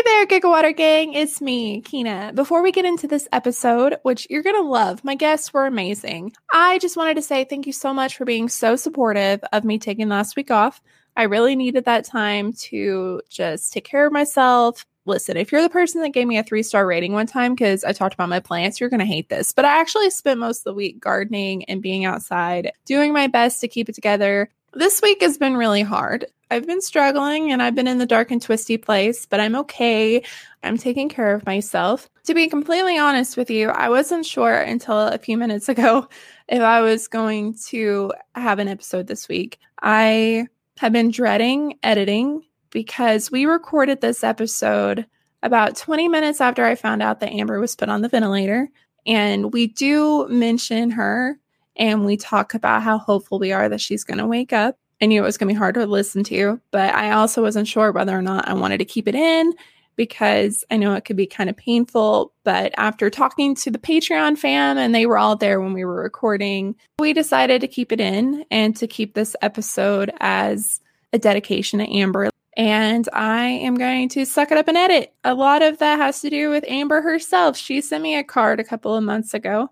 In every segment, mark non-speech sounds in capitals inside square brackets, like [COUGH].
Hey there, Gigawater Gang. It's me, Kina. Before we get into this episode, which you're going to love, my guests were amazing. I just wanted to say thank you so much for being so supportive of me taking last week off. I really needed that time to just take care of myself. Listen, if you're the person that gave me a three star rating one time because I talked about my plants, you're going to hate this. But I actually spent most of the week gardening and being outside, doing my best to keep it together. This week has been really hard. I've been struggling and I've been in the dark and twisty place, but I'm okay. I'm taking care of myself. To be completely honest with you, I wasn't sure until a few minutes [LAUGHS] ago if I was going to have an episode this week. I have been dreading editing because we recorded this episode about 20 minutes after I found out that Amber was put on the ventilator. And we do mention her and we talk about how hopeful we are that she's going to wake up. I knew it was going to be hard to listen to, but I also wasn't sure whether or not I wanted to keep it in because I know it could be kind of painful. But after talking to the Patreon fam, and they were all there when we were recording, we decided to keep it in and to keep this episode as a dedication to Amber. And I am going to suck it up and edit. A lot of that has to do with Amber herself. She sent me a card a couple of months ago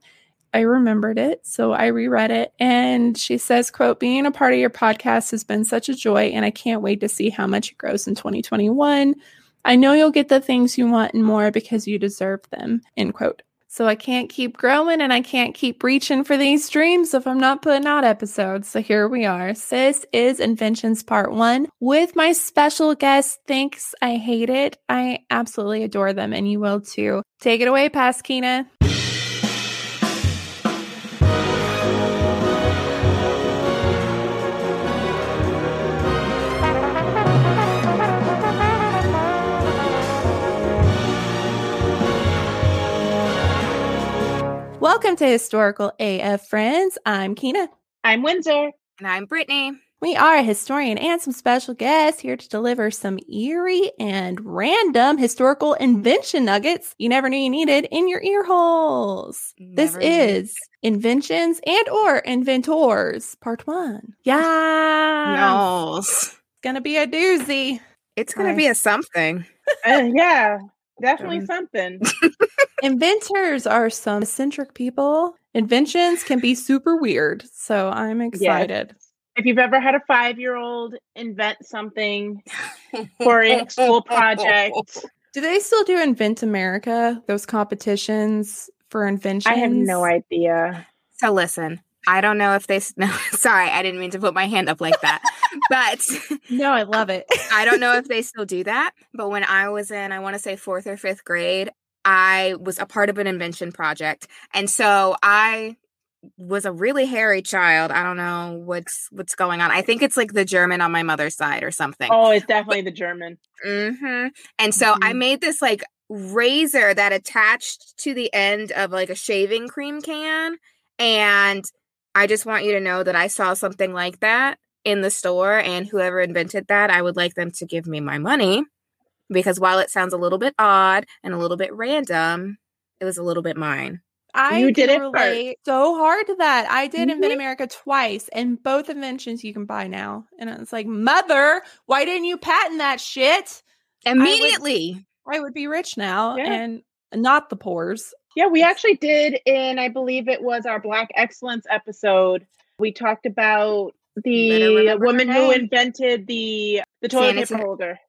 I remembered it, so I reread it and she says, quote, being a part of your podcast has been such a joy and I can't wait to see how much it grows in 2021. I know you'll get the things you want and more because you deserve them, end quote. So I can't keep growing and I can't keep reaching for these dreams if I'm not putting out episodes. So here we are. This is Inventions Part 1 with my special guest. Thanks. I hate it. I absolutely adore them and you will too. Take it away, Pasquina. Welcome to Historical AF Friends. I'm Kina. I'm Windsor. And I'm Brittany. We are a historian and some special guests here to deliver some eerie and random historical invention nuggets you never knew you needed in your ear holes. Never this is Inventions and or Inventors Part 1. Yeah. No. It's going to be a doozy. It's going to be a something. Uh, yeah. Definitely um, something. [LAUGHS] Inventors are some eccentric people. Inventions can be super weird. So I'm excited. Yes. If you've ever had a five year old invent something [LAUGHS] for a school project, do they still do Invent America, those competitions for inventions? I have no idea. So listen, I don't know if they. [LAUGHS] No, sorry, I didn't mean to put my hand up like that. [LAUGHS] but no, I love it. [LAUGHS] I don't know if they still do that. But when I was in, I want to say fourth or fifth grade, I was a part of an invention project, and so I was a really hairy child. I don't know what's what's going on. I think it's like the German on my mother's side or something. Oh, it's definitely but, the German. Mm-hmm. And so mm-hmm. I made this like razor that attached to the end of like a shaving cream can and I just want you to know that I saw something like that in the store, and whoever invented that, I would like them to give me my money because while it sounds a little bit odd and a little bit random, it was a little bit mine. I you did it relate so hard to that. I did mm-hmm. Invent America twice, and both inventions you can buy now. And it's like, mother, why didn't you patent that shit immediately? I would, I would be rich now, yeah. and not the pores. Yeah, we actually did in I believe it was our Black Excellence episode. We talked about the woman who invented the the toilet Sanitary. paper holder.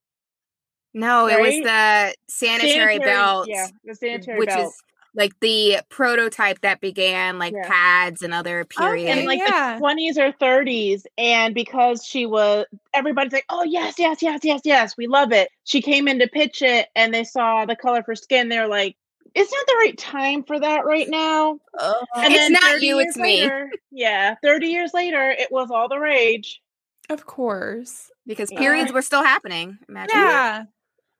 No, right? it was the sanitary, sanitary, belt. Yeah, the sanitary belt. which belt. is like the prototype that began like yeah. pads and other oh, periods oh, in like yeah. the 20s or 30s and because she was everybody's like oh yes yes yes yes yes we love it she came in to pitch it and they saw the color for skin they're like it's not the right time for that right now. Uh, and it's not you, it's later, me. Yeah, 30 years later, it was all the rage. Of course. Because periods yeah. were still happening. Imagine. Yeah.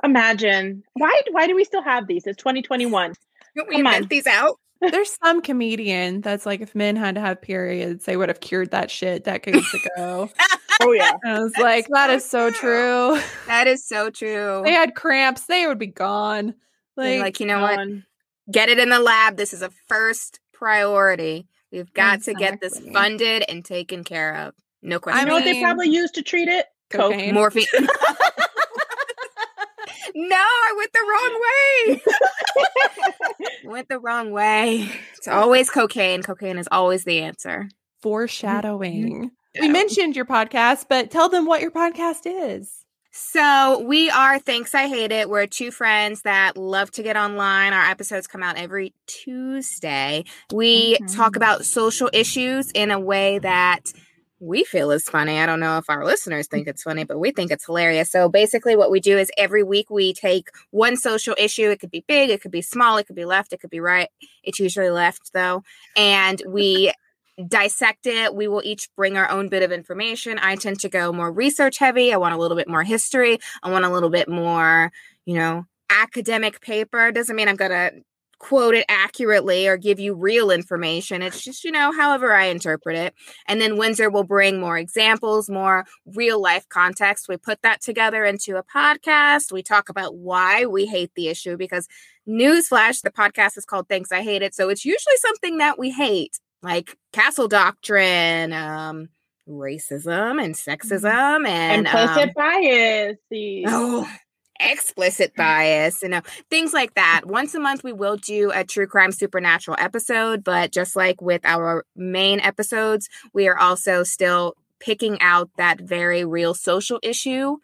Imagine. Why why do we still have these? It's 2021. Don't we Come invent on. these out? [LAUGHS] There's some comedian that's like, if men had to have periods, they would have cured that shit decades ago. [LAUGHS] oh yeah. I was that's like, so that is so true. That is so true. They had cramps, they would be gone. Like, like you know what? Get it in the lab. This is a first priority. We've got exactly. to get this funded and taken care of. No question. I know what they probably used to treat it? Coke. Morphine. [LAUGHS] [LAUGHS] No, I went the wrong way. [LAUGHS] went the wrong way. It's always cocaine. Cocaine is always the answer. Foreshadowing. Mm-hmm. Yeah. We mentioned your podcast, but tell them what your podcast is. So we are Thanks I Hate It. We're two friends that love to get online. Our episodes come out every Tuesday. We talk Mhm. about social issues in a way that we feel is funny. I don't know if our listeners think it's funny, but we think it's hilarious. So basically what we do is every week we take one social issue. It could be big, it could be small, it could be left, it could be right. It's usually left though. And we dissect it. We will each bring our own bit of information. I tend to go more research heavy. I want a little bit more history. I want a little bit more, you know, academic paper. Doesn't mean I'm going to quote it accurately or give you real information. It's just, you know, however I interpret it. And then Windsor will bring more examples, more real life context. We put that together into a podcast. We talk about why we hate the issue because newsflash, the podcast is called Thanks I Hate It. So it's usually something that we hate, like castle doctrine, um, racism and sexism and Implicit um, bias. Oh, explicit [LAUGHS] bias, you know, things like that. Once a month, we will do a true crime supernatural episode, but just like with our main episodes, we are also still picking out that very real social issue.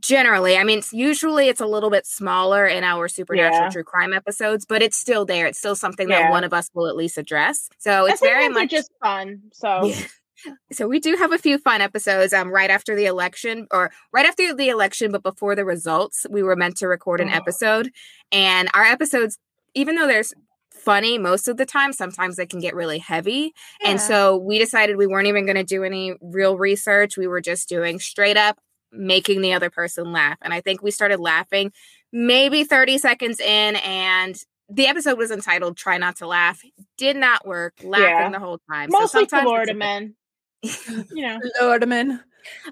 Generally, I mean, it's, usually it's a little bit smaller in our supernatural Yeah. true crime episodes, but it's still there. It's still something Yeah. that one of us will at least address. So it's very much just fun. So Yeah. [LAUGHS] So we do have a few fun episodes um right after the election or right after the election but before the results we were meant to record an Oh. episode and our episodes even though there's funny most of the time sometimes they can get really heavy and so we decided we weren't even going to do any real research we were just doing straight up making the other person laugh and I think we started laughing maybe 30 seconds in and the episode was entitled try not to laugh did not work laughing Yeah. the whole time So mostly sometimes [LAUGHS] Florida men. You know. Lordeman.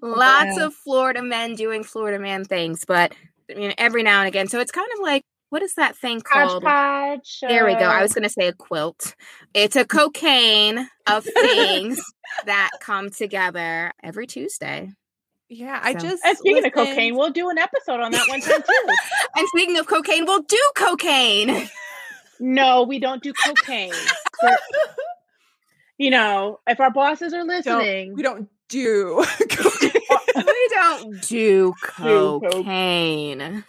lots Yeah. of Florida men doing Florida man things, but you know, every now and again. So it's kind of like what is that thing called? Hodgepodge. There we go. I was going to say a quilt. It's a mm-hmm. cocaine of things [LAUGHS] that come together every Tuesday. Yeah, I just And speaking of cocaine, we'll do an episode on that one time too. [LAUGHS] And speaking of cocaine, we'll do cocaine. no, we don't do cocaine. For- you know, if our bosses are [LAUGHS] listening, we don't do. Cocaine. We don't do coke. cocaine.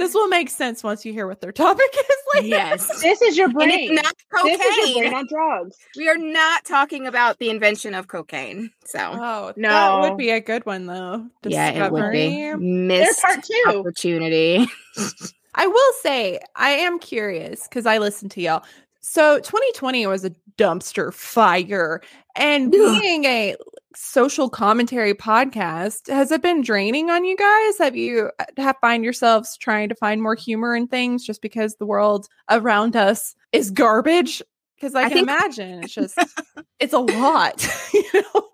This will make sense once you hear what their [LAUGHS] topic is. Later. Yes. [LAUGHS] this is your brain. it's not This is your brain cocaine. on drugs. We are not talking about the invention of cocaine. So Oh, that would be a good one though. Yeah, it would be Discovery. missed part two. opportunity. [LAUGHS] I will say I am curious because I listen to y'all. So 2020 was a dumpster fire, and being a social commentary podcast has it been draining on you guys? Have you uh, have find yourselves trying to find more humor in things just because the world around us is garbage? Because I, I can think- imagine it's just [LAUGHS] it's a lot. [LAUGHS] you know?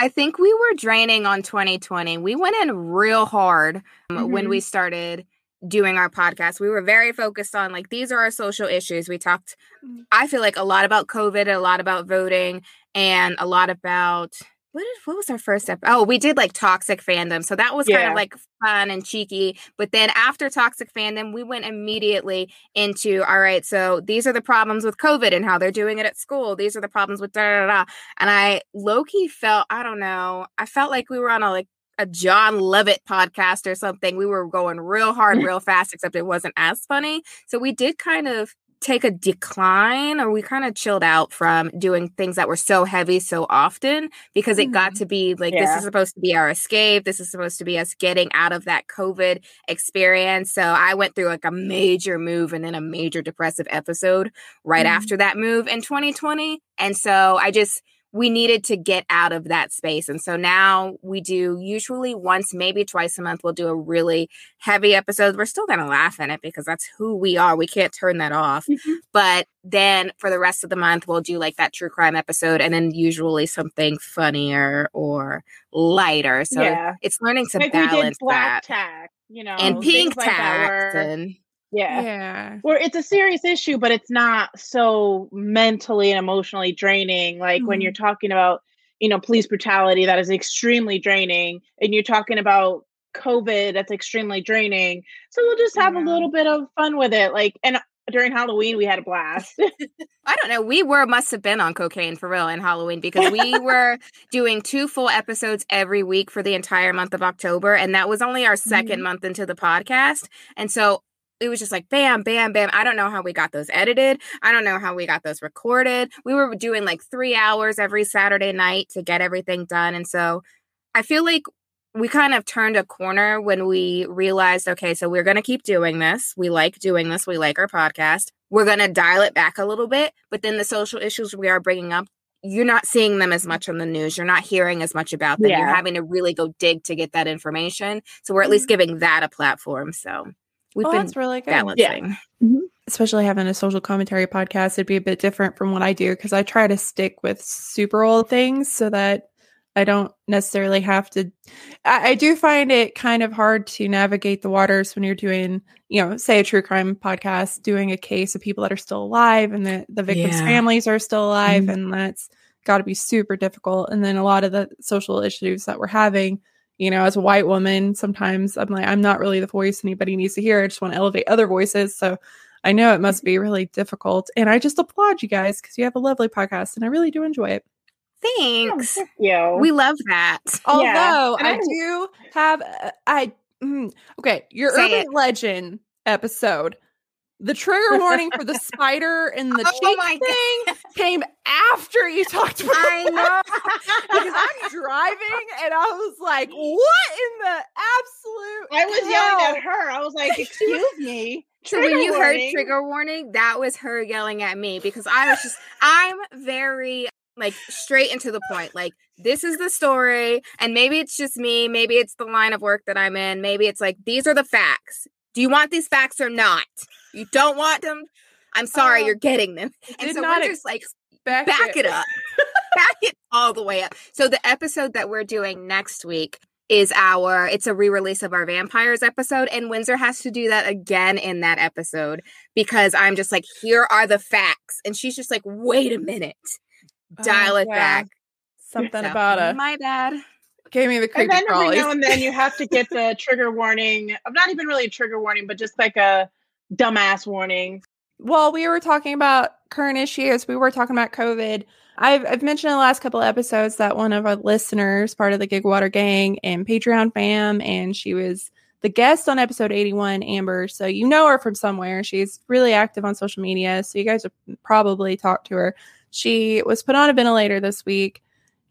I think we were draining on 2020. We went in real hard um, when we started doing our podcast. We were very focused on like these are our social issues. We talked Mm. I feel like a lot about COVID, a lot about voting and a lot about what did, what was our first episode? Oh, we did like toxic fandom. So that was kind of like fun and cheeky. But then after toxic fandom, we went immediately into all right, so these are the problems with COVID and how they're doing it at school. These are the problems with da da da. da. And I low key felt, I don't know, I felt like we were on a like a John Levitt podcast or something. We were going real hard, [LAUGHS] real fast, except it wasn't as funny. So we did kind of take a decline or we kind of chilled out from doing things that were so heavy so often because it got to be like this is supposed to be our escape. This is supposed to be us getting out of that covid experience. So i went through like a major move and then a major depressive episode right Mhm. after that move in 2020 and so i just we needed to get out of that space. And so now we do usually once, maybe twice a month, we'll do a really heavy episode. We're still going to laugh in it because that's who we are. We can't turn that off. Mhm. But then for the rest of the month, we'll do like that true crime episode and then usually something funnier or lighter. So yeah. it's learning to Like we did balance black that. tack, you know, and pink things like that tax and yeah. Yeah. where it's a serious issue, but it's not so mentally and emotionally draining. Like when Mm-hmm. you're talking about, you know, police brutality, that is extremely draining. And you're talking about COVID that's extremely draining. So we'll just have Yeah. a little bit of fun with it. Like, and during Halloween, we had a blast. [LAUGHS] I don't know. We were must have been on cocaine for real in Halloween because we were doing two full episodes every week for the entire month of October, and that was only our 2nd Mhm. month into the podcast. And so it was just like bam, bam, bam. I don't know how we got those edited. I don't know how we got those recorded. We were doing like three hours every Saturday night to get everything done, and so I feel like we kind of turned a corner when we realized okay, so we're going to keep doing this. We like doing this. We like our podcast. We're going to dial it back a little bit, but then the social issues we are bringing up, you're not seeing them as much on the news. You're not hearing as much about them. You're having to really go dig to get that information. So we're at least mm-hmm. giving that a platform. So we've oh, been that's really good. balancing. especially having a social commentary podcast, it'd be a bit different from what I do because I try to stick with super old things so that I don't necessarily have to. I, I do find it kind of hard to navigate the waters when you're doing, you know, say a true crime podcast, doing a case of people that are still alive and the, the victims' Yeah. families are still alive. Mhm. And that's got to be super difficult. And then a lot of the social issues that we're having, you know, as a white woman, sometimes I'm like, I'm not really the voice anybody needs to hear. I just want to elevate other voices. So I know it must be really difficult. And I just applaud you guys because you have a lovely podcast and I really do enjoy it. Thanks. Thank you. We love that. Although and I I- do have, uh, I, mm, okay, your Say urban it. legend episode. The trigger warning for the spider and the [LAUGHS] Oh cheek thing [LAUGHS] came after you talked about I know. [LAUGHS] because I'm driving and I was like, what in the absolute? I was hell? yelling at her. I was like, excuse me. So when you heard trigger warning, that was her yelling at me because I was just I'm very like straight into the point. Like this is the story and maybe it's just me, maybe it's the line of work that I'm in, maybe it's like these are the facts. Do you want these facts or not? You don't want them? I'm sorry, Uh, you're getting them. And so not we're just like Back, back it up. back it all the way up. So the episode that we're doing next week is our it's a re-release of our vampires episode and Windsor has to do that again in that episode because I'm just like here are the facts and she's just like wait a minute. Dial Oh, it yeah. back. Something So, about a my bad. gave me the And then every now and then you have to get the trigger warning. I'm not even really a trigger warning, but just like a dumbass warning. Well, we were talking about current issues. We were talking about COVID. I've, I've mentioned in the last couple of episodes that one of our listeners, part of the Gigwater gang and Patreon fam, and she was the guest on episode 81, Amber. So you know her from somewhere. She's really active on social media. So you guys have probably talked to her. She was put on a ventilator this week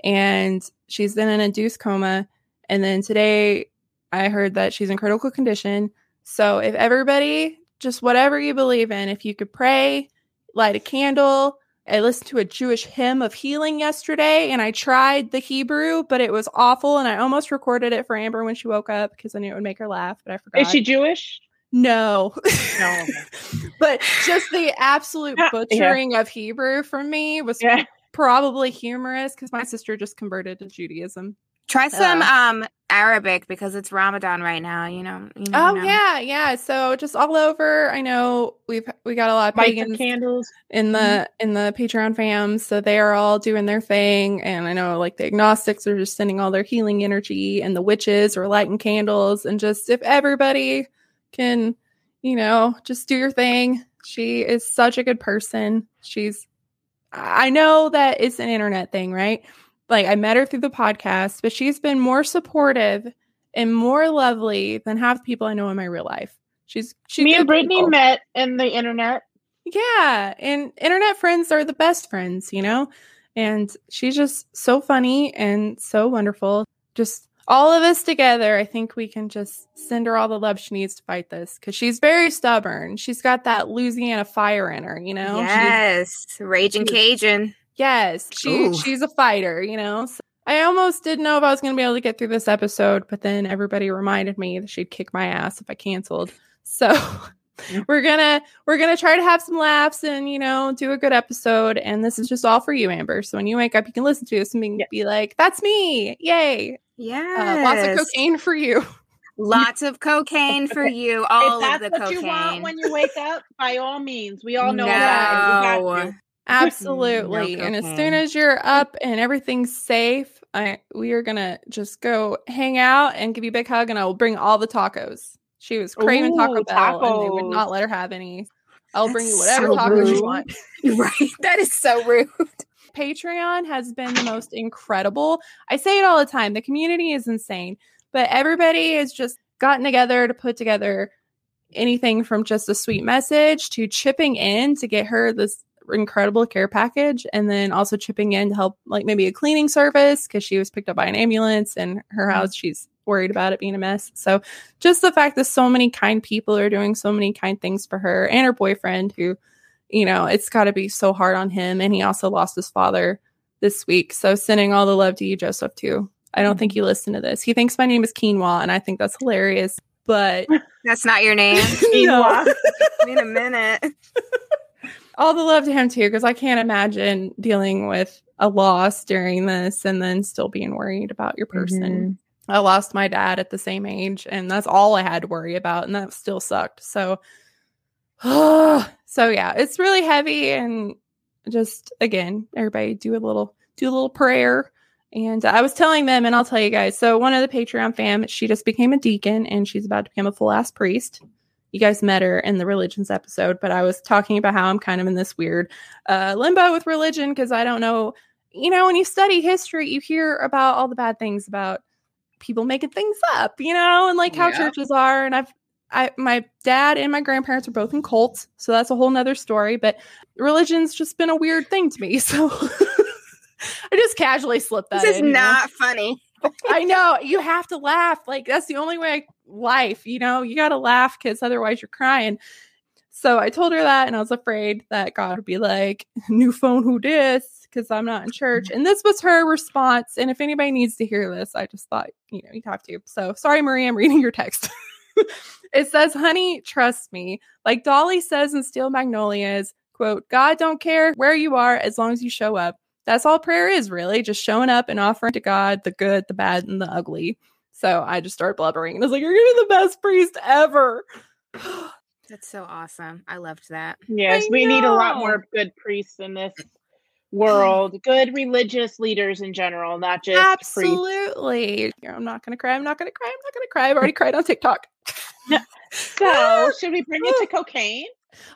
and she's been in a induced coma. And then today I heard that she's in critical condition. So if everybody, just whatever you believe in, if you could pray, light a candle. I listened to a Jewish hymn of healing yesterday and I tried the Hebrew, but it was awful. And I almost recorded it for Amber when she woke up because I knew it would make her laugh, but I forgot. Is she Jewish? No. No. [LAUGHS] but just the absolute Yeah. butchering of Hebrew from me was Yeah. probably humorous because my sister just converted to Judaism. Try some Uh. um Arabic because it's Ramadan right now, you know. You never Oh know. yeah, yeah. So just all over. I know we've we got a lot of Light some pagans candles. in the in the Patreon fam, so they are all doing their thing. And I know like the agnostics are just sending all their healing energy, and the witches are lighting candles. And just if everybody can, you know, just do your thing. She is such a good person. She's I know that it's an internet thing, right? Like I met her through the podcast, but she's been more supportive and more lovely than half the people I know in my real life. She's she's Me and Brittany people. met in the internet. Yeah, and internet friends are the best friends, you know? And she's just so funny and so wonderful. Just all of us together, I think we can just send her all the love she needs to fight this because she's very stubborn. She's got that Louisiana fire in her, you know? She's- Yes. Raging Cajun. Yes, she Ooh. she's a fighter, you know? So I almost didn't know if I was going to be able to get through this episode, but then everybody reminded me that she'd kick my ass if I canceled. So we're gonna we're gonna try to have some laughs and you know do a good episode. And this is just all for you, Amber. So when you wake up, you can listen to this and be, Yeah. be like, "That's me! Yay! Yeah, Uh, lots of cocaine for you." Lots of cocaine for [LAUGHS] you. All if of that's the what cocaine. you want when you wake up, by all means. We all know no. that. Mm-hmm. You. Absolutely. And as soon as you're up and everything's safe, I we are gonna just go hang out and give you a big hug, and I will bring all the tacos. She was craving Ooh, Taco Bell, and they would not let her have any. I'll bring you whatever so tacos you want. [LAUGHS] right. [LAUGHS] That is so rude. Patreon has been the most incredible. I say it all the time. The community is insane, but everybody has just gotten together to put together anything from just a sweet message to chipping in to get her this incredible care package and then also chipping in to help like maybe a cleaning service because she was picked up by an ambulance and her mm-hmm. house. She's worried about it being a mess. So just the fact that so many kind people are doing so many kind things for her and her boyfriend who you know it's got to be so hard on him and he also lost his father this week. So sending all the love to you joseph too. I don't think mm-hmm. you listen to this. He thinks my name is quinoa and i think that's hilarious but [LAUGHS] That's not your name. [LAUGHS] No. In a minute. [LAUGHS] all the love to him too because i can't imagine dealing with a loss during this and then still being worried about your person. Mm-hmm. I lost my dad at the same age and that's all i had to worry about and that still sucked. So [SIGHS] so yeah it's really heavy and just again everybody do a little do a little prayer. And i was telling them and i'll tell you guys so one of the patreon fam she just became a deacon and she's about to become a full ass priest you guys met her in the religions episode, but I was talking about how I'm kind of in this weird uh, limbo with religion because I don't know. You know, when you study history, you hear about all the bad things about people making things up, you know, and like how Yeah. churches are. And I've, I, my dad and my grandparents are both in cults, so that's a whole nother story. But religion's just been a weird thing to me, [LAUGHS] so I just casually slipped that. This is in, you know? not funny. I [LAUGHS] know you have to laugh. Like that's the only way I, life, you know, you got to laugh because otherwise you're crying. So I told her that, and I was afraid that God would be like, "New phone, who dis?" Because I'm not in church, mm-hmm. and this was her response. And if anybody needs to hear this, I just thought, you know, you'd have to. So sorry, Marie, I'm [LAUGHS] reading your text. it says, "Honey, trust me." Like Dolly says in Steel Magnolias, "quote God don't care where you are as long as you show up." That's all prayer is, really, just showing up and offering to God the good, the bad, and the ugly. So I just started blubbering, and I was like, "You're gonna be the best priest ever." [GASPS] That's so awesome. I loved that. Yes, I we need a lot more good priests in this world. Good religious leaders in general, not just priests. Absolutely. I'm not gonna cry. I'm not gonna cry. I'm not gonna cry. I've already cried on TikTok. [LAUGHS] So, ah. should we bring it to cocaine?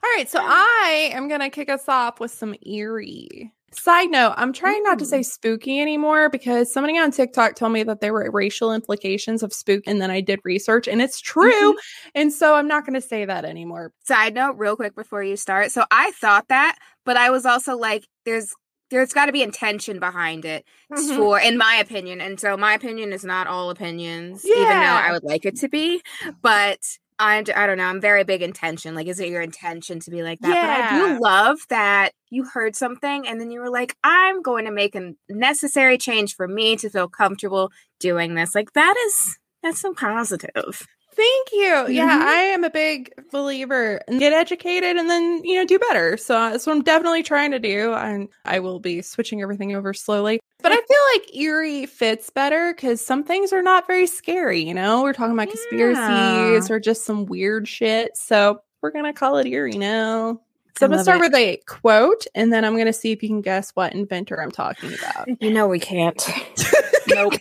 All right, so I am gonna kick us off with some eerie. Side note, I'm trying not to say spooky anymore because somebody on TikTok told me that there were racial implications of spook, and then I did research, and it's true. And so I'm not gonna say that anymore. Side note, real quick before you start. So I thought that, but I was also like, there's there's got to be intention behind it Mhm. for, in my opinion. And so my opinion is not all opinions, even though I would like it to be. But I, I don't know. I'm very big intention. Like, is it your intention to be like that? But I do love that you heard something and then you were like, I'm going to make a necessary change for me to feel comfortable doing this. Like, that is. That's so positive. Thank you. Yeah, Mhm. I am a big believer in get educated and then, you know, do better. So that's what I'm definitely trying to do. And I will be switching everything over slowly. But I feel like eerie fits better because some things are not very scary, you know? We're talking about conspiracies or just some weird shit. So we're going to call it eerie now. So I I'm going to start it. with a quote and then I'm going to see if you can guess what inventor I'm talking about. You know, we can't. [LAUGHS] Nope.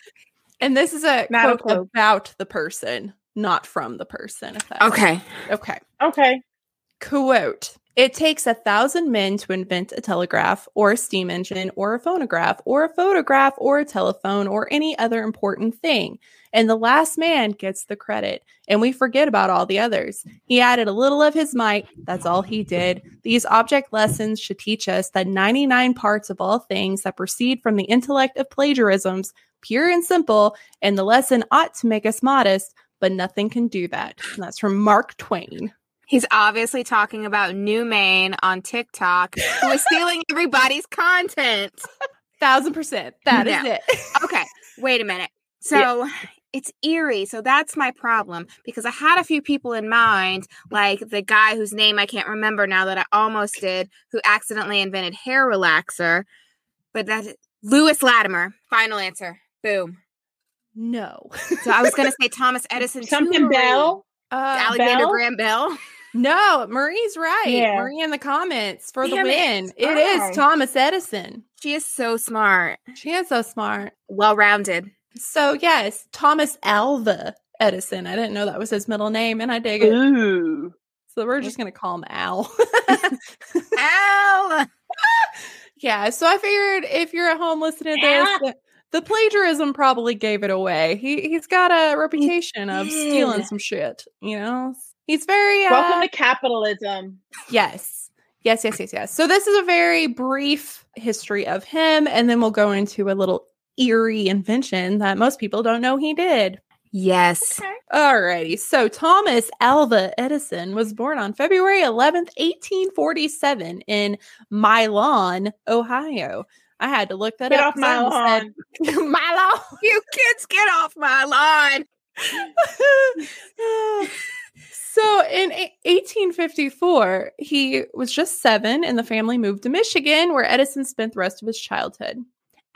And this is a Not a quote about the person, not from the person. If that Okay. Okay. Okay. Quote It takes a thousand men to invent a telegraph or a steam engine or a phonograph or a photograph or a telephone or any other important thing. And the last man gets the credit. And we forget about all the others. He added a little of his might. That's all he did. These object lessons should teach us that 99 parts of all things that proceed from the intellect of plagiarisms, pure and simple, and the lesson ought to make us modest, but nothing can do that. And that's from Mark Twain. He's obviously talking about New Maine on TikTok, who is stealing everybody's content. Thousand percent. That is No. it. Okay, wait a minute. So it's eerie. So that's my problem because I had a few people in mind, like the guy whose name I can't remember now that I almost did, who accidentally invented hair relaxer. But that's Lewis Latimer. Final answer. Boom. No. [LAUGHS] So I was going to say Thomas Edison. Something Tutoring. Bell. Uh, Alexander Bell? Graham Bell. No, Marie's right. Yeah. Marie in the comments for the Damn it. win. It is Oh. Thomas Edison. She is so smart, She is so smart. well rounded. So yes, Thomas Alva Edison. I didn't know that was his middle name, and I dig it. Ooh. So we're just gonna call him Al. [LAUGHS] Al. [LAUGHS] yeah. So I figured if you're at home listening to this. The, plagiarism probably gave it away. He he's got a reputation of stealing some shit. You know, he's very uh, Welcome to capitalism. Yes. Yes, yes, yes, yes. So this is a very brief history of him, and then we'll go into a little eerie invention that most people don't know he did. Yes. Alrighty. So Thomas Alva Edison was born on February 11th, 1847 in Milan, Ohio. I had to look that Get up. off [LAUGHS] my lawn. said Milan. [LAUGHS] You kids get off my lawn. [LAUGHS] so in 1854, he was just seven, and the family moved to Michigan, where Edison spent the rest of his childhood.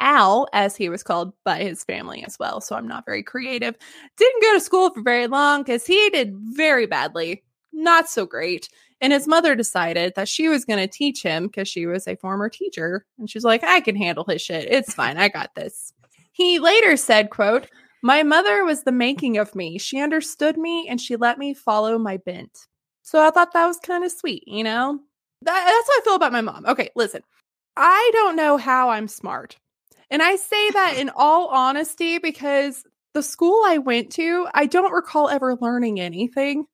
Al, as he was called by his family as well, so I'm not very creative, didn't go to school for very long because he did very badly, not so great. And his mother decided that she was going to teach him because she was a former teacher. And she's like, I can handle his shit. It's fine. I got this. He later said, quote, my mother was the making of me. She understood me and she let me follow my bent. So I thought that was kind of sweet, you know? That, that's how I feel about my mom. Okay, listen. I don't know how I'm smart. And I say that in all honesty because the school I went to, I don't recall ever learning anything.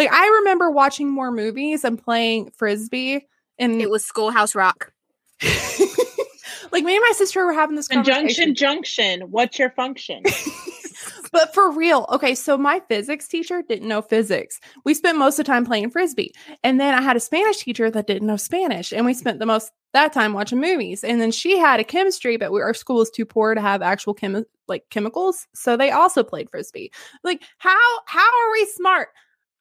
Like I remember watching more movies and playing frisbee and It was Schoolhouse Rock. [LAUGHS] like me and my sister were having this Conjunction conversation. junction. Junction. What's your function? [LAUGHS] But for real, okay, so my physics teacher didn't know physics. We spent most of the time playing frisbee. And then I had a Spanish teacher that didn't know Spanish. And we spent the most that time watching movies. And then she had a chemistry, but we, our school was too poor to have actual chemi- like chemicals. So they also played frisbee. Like how how are we smart?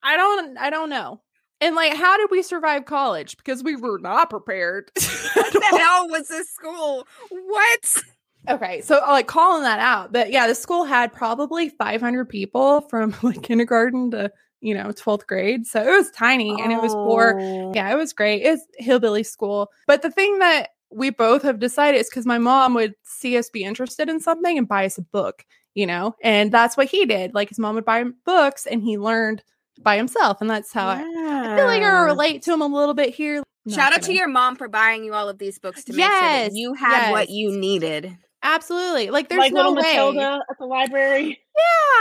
I don't I don't know. And like how did we survive college? Because we were not prepared. [LAUGHS] What the hell was this school? What? Okay, so uh, like calling that out, but yeah, the school had probably 500 people from [LAUGHS] like kindergarten to you know 12th grade, so it was tiny and it was for Oh. yeah, it was great. It's hillbilly school, but the thing that we both have decided is because my mom would see us be interested in something and buy us a book, you know, and that's what he did. Like his mom would buy him books, and he learned by himself, and that's how I, I feel like I relate to him a little bit here. Shout out to your mom for buying you all of these books to make Yes, sure that you had what you needed. absolutely like there's like no way. Matilda at the library. [LAUGHS]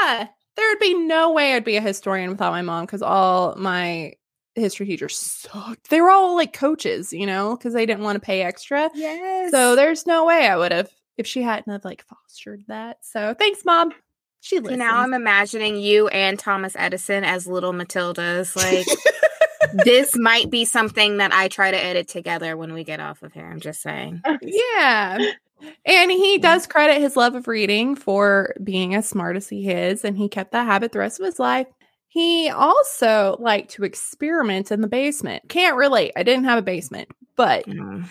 Yeah. There would be no way I'd be a historian without my mom because all my history teachers sucked. They were all like coaches, you know, because they didn't want to pay extra. Yes. So there's no way I would have if she hadn't have like fostered that. So thanks, mom. She So listens. now I'm imagining you and Thomas Edison as little Matildas. Like [LAUGHS] this might be something that I try to edit together when we get off of here. I'm just saying. [LAUGHS] yeah. And he does credit his love of reading for being as smart as he is, and he kept that habit the rest of his life. He also liked to experiment in the basement. Can't relate. I didn't have a basement, but Mm.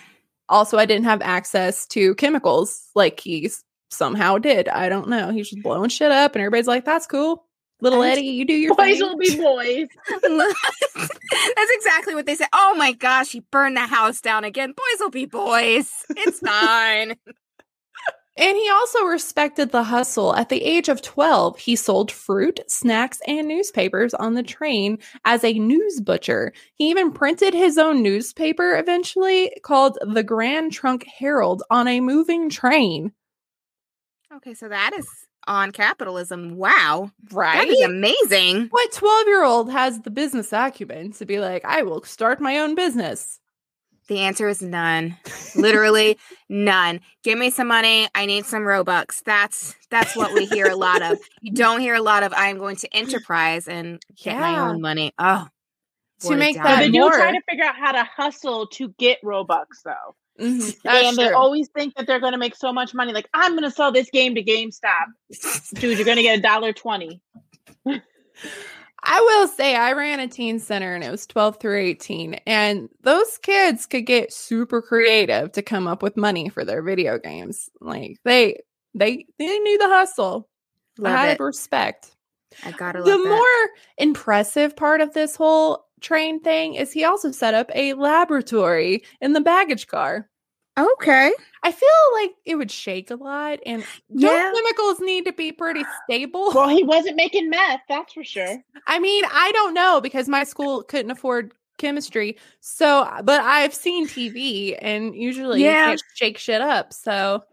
also I didn't have access to chemicals like he s- somehow did. I don't know. He's just blowing shit up, and everybody's like, "That's cool, little Eddie. You do your Boys thing." will be boys. [LAUGHS] That's exactly what they said. Oh my gosh, he burned the house down again. Boys will be boys. It's fine. [LAUGHS] And he also respected the hustle. At the age of 12, he sold fruit, snacks, and newspapers on the train as a news butcher. He even printed his own newspaper eventually called the Grand Trunk Herald on a moving train. Okay, so that is on capitalism. Wow. Right? That is amazing. what 12 year old has the business acumen to be like, I will start my own business? The answer is none. Literally none. Give me some money. I need some Robux. That's that's what we hear a lot of. You [LAUGHS] don't hear a lot of I am going to enterprise and get my own money. Oh. To make So that dime. they do try to figure out how to hustle to get Robux though. [LAUGHS] Mhm, and they true. always think that they're gonna make so much money. Like, I'm gonna sell this game to GameStop. Dude, you're gonna get a dollar twenty. I will say I ran a teen center and it was 12 through 18 and those kids could get super creative to come up with money for their video games. Like they they they knew the hustle. I Love had it. respect. I gotta love The that. more impressive part of this whole train thing is he also set up a laboratory in the baggage car. Okay. I feel like it would shake a lot, and Yeah. chemicals need to be pretty stable. Well, he wasn't making meth, that's for sure. I mean, I don't know because my school couldn't afford chemistry. So, but I've seen TV, and usually Yeah. you can't shake shit up. So,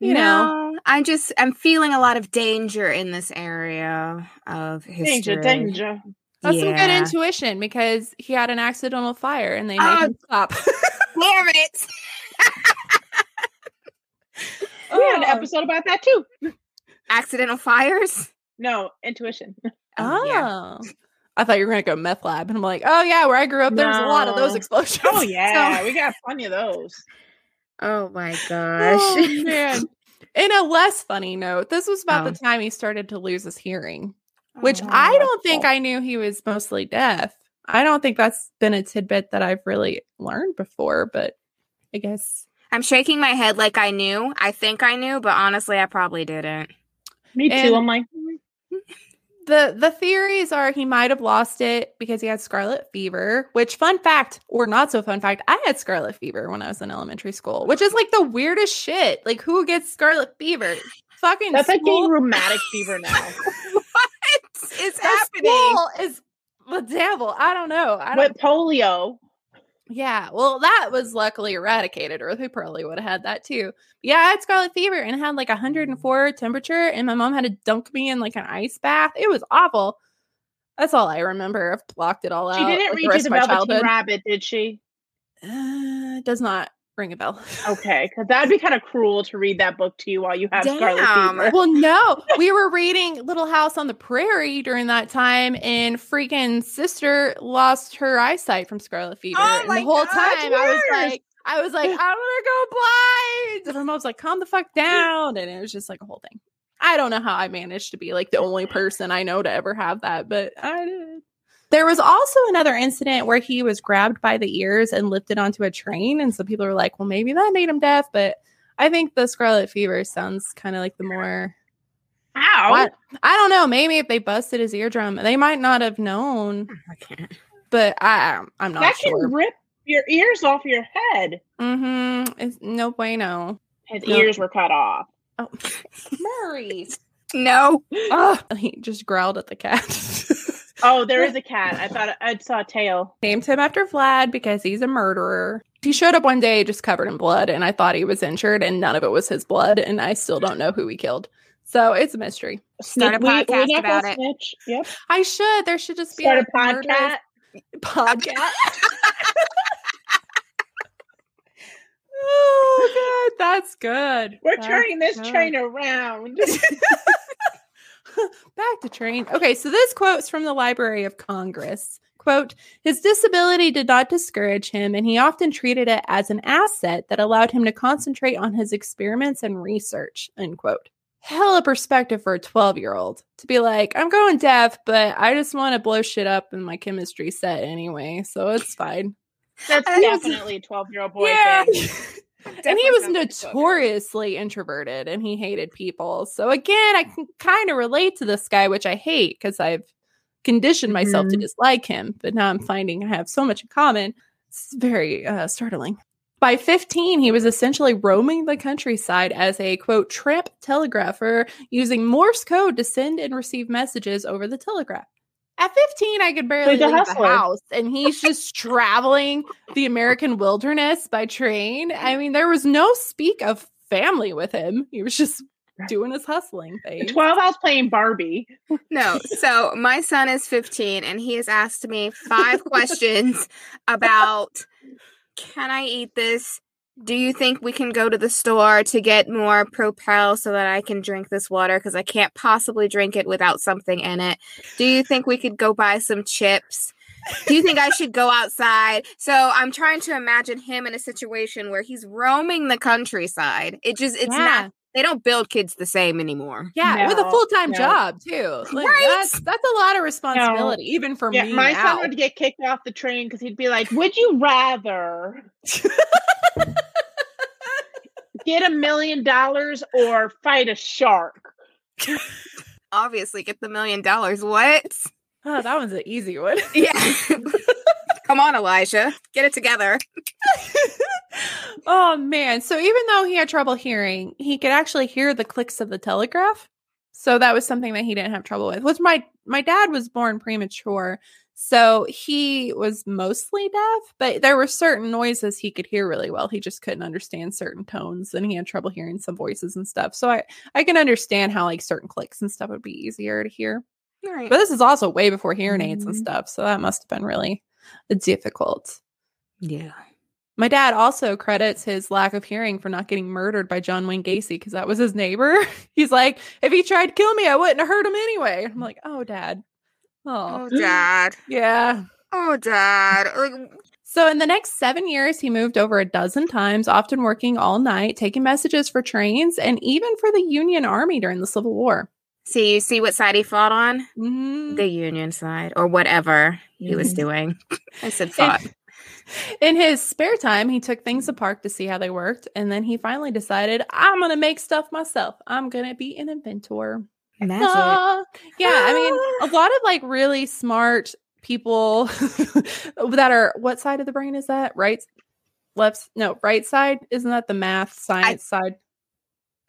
you know, no, I just I'm feeling a lot of danger in this area of history. Danger, danger. That's some good intuition because he had an accidental fire, and they made Oh. him stop. [LAUGHS] Damn it! We had an Oh. episode about that too. Accidental fires. No, intuition. [LAUGHS] Oh, yeah. Oh. I thought you were gonna go meth lab, and I'm like, oh yeah, where I grew up, there was a lot of those explosions. Oh [LAUGHS] yeah, we got plenty of those. Oh my Oh, gosh. man. In a less funny note, this was about Oh. the time he started to lose his hearing, Oh, which I Oh, don't think cool. I knew he was mostly deaf. I don't think that's been a tidbit that I've really learned before, but I guess I'm shaking my head like I knew. I think I knew, but honestly, I probably didn't. Me too. And- I'm like, hmm. [LAUGHS] the the theories are he might have lost it because he had scarlet fever. Which fun fact or not so fun fact, I had scarlet fever when I was in elementary school, which is like the weirdest shit. Like who gets scarlet fever? Fucking that's like school- getting rheumatic fever now. [LAUGHS] [LAUGHS] That happening? is the devil. I don't know. I don't With polio. Yeah, well, that was luckily eradicated, or they probably would have had that too. Yeah, I had scarlet fever and had like 104 temperature, and my mom had to dunk me in like an ice bath. It was awful. That's all I remember. I've blocked it all out. She didn't read you the Velveteen. Rabbit, did she? Uh, does not ring a bell. Okay, because that'd be kind of cruel to read that book to you while you have scarlet fever. well, no, we were reading Little House on the Prairie during that time, and freaking sister lost her eyesight from scarlet fever. Oh and the whole gosh, time I was like, I was like, I'm gonna go blind. And my mom was like, calm the fuck down. And it was just like a whole thing. I don't know how I managed to be like the only [LAUGHS] person I know to ever have that, but I did. There was also another incident where he was grabbed by the ears and lifted onto a train. And some people were like, well, maybe that made him deaf. But I think the scarlet fever sounds kind of like the more Ow. what? I don't know. Maybe if they busted his eardrum, they might not have known. I can't. But I, I'm not that sure. can rip your ears off your head. Mm-hmm. It's no bueno. His No. ears were cut off. Oh, Murray. [LAUGHS] No. [GASPS] oh, he just growled at the cat. [LAUGHS] Oh, there is a cat. I thought I saw a tail. Named him after Vlad because he's a murderer. He showed up one day just covered in blood, and I thought he was injured, and none of it was his blood, and I still don't know who he killed. So it's a mystery. Start a We- we're podcast about it. Snitch. Yep. I should. There should just be Start a like podcast. podcast. [LAUGHS] oh god, that's good. We're That's turning this good. train around. [LAUGHS] [LAUGHS] [LAUGHS] Back to train. Okay, so this quote's from the Library of Congress. Quote, his disability did not discourage him, and he often treated it as an asset that allowed him to concentrate on his experiments and research. End quote. Hella perspective for a 12 year old to be like, I'm going deaf, but I just want to blow shit up in my chemistry set anyway, so it's fine. That's [LAUGHS] definitely a 12 year old boy Yeah. thing. [LAUGHS] and he was sounds like a 12-year-old. notoriously introverted and he hated people. So again, I can kind of relate to this guy, which I hate because I've conditioned myself to Mhm. dislike him. But now I'm finding I have so much in common. It's very uh, startling. By 15, he was essentially roaming the countryside as a quote tramp telegrapher using Morse code to send and receive messages over the telegraph. At 15, I could barely He's a leave the house, and he's [LAUGHS] just traveling the American wilderness by train. I mean, there was no speak of family with him. He was just doing his hustling thing. 12 I was playing Barbie. No. So my son is 15 and he has asked me five [LAUGHS] questions about can I eat this? Do you think we can go to the store to get more Propel so that I can drink this water because I can't possibly drink it without something in it? Do you think we could go buy some chips? Do you think I should go outside? So I'm trying to imagine him in a situation where he's roaming the countryside. It just it's Yeah. not they don't build kids the same anymore. Yeah, with a full time no. job too. Like, Right? That's that's a lot of responsibility, even for Yeah, me. my now. son would get kicked off the train because he'd be like, Would you rather [LAUGHS] get a million dollars or fight a shark? Obviously get the million dollars. What? Oh, that one's an easy one. [LAUGHS] Yeah. Come on, Elijah. Get it together. [LAUGHS] oh man. So even though he had trouble hearing, he could actually hear the clicks of the telegraph. So that was something that he didn't have trouble with. Which my my dad was born premature. So he was mostly deaf, but there were certain noises he could hear really well. He just couldn't understand certain tones and he had trouble hearing some voices and stuff. So I I can understand how like certain clicks and stuff would be easier to hear. Right. But this is also way before hearing aids and Mhm. stuff. So that must have been really difficult. Yeah. My dad also credits his lack of hearing for not getting murdered by John Wayne Gacy because that was his neighbor. [LAUGHS] He's like, if he tried to kill me, I wouldn't have hurt him anyway. I'm like, oh, dad. Oh, Oh, [GASPS] Dad. yeah. Oh, Dad. Like, So in the next seven years, he moved over a dozen times, often working all night, taking messages for trains, and even for the Union Army during the Civil War. see, you see what side he fought on? Mhm. The Union side, or whatever he was [LAUGHS] doing. [LAUGHS] I said fought. [LAUGHS] In his spare time, he took things apart to see how they worked, and then he finally decided, I'm going to make stuff myself. I'm going to be an inventor. Magic. Ah, yeah, I mean, a [LAUGHS] lot of like really smart people [LAUGHS] that are what side of the brain is that? Right, left? No, right side. Isn't that the math science side?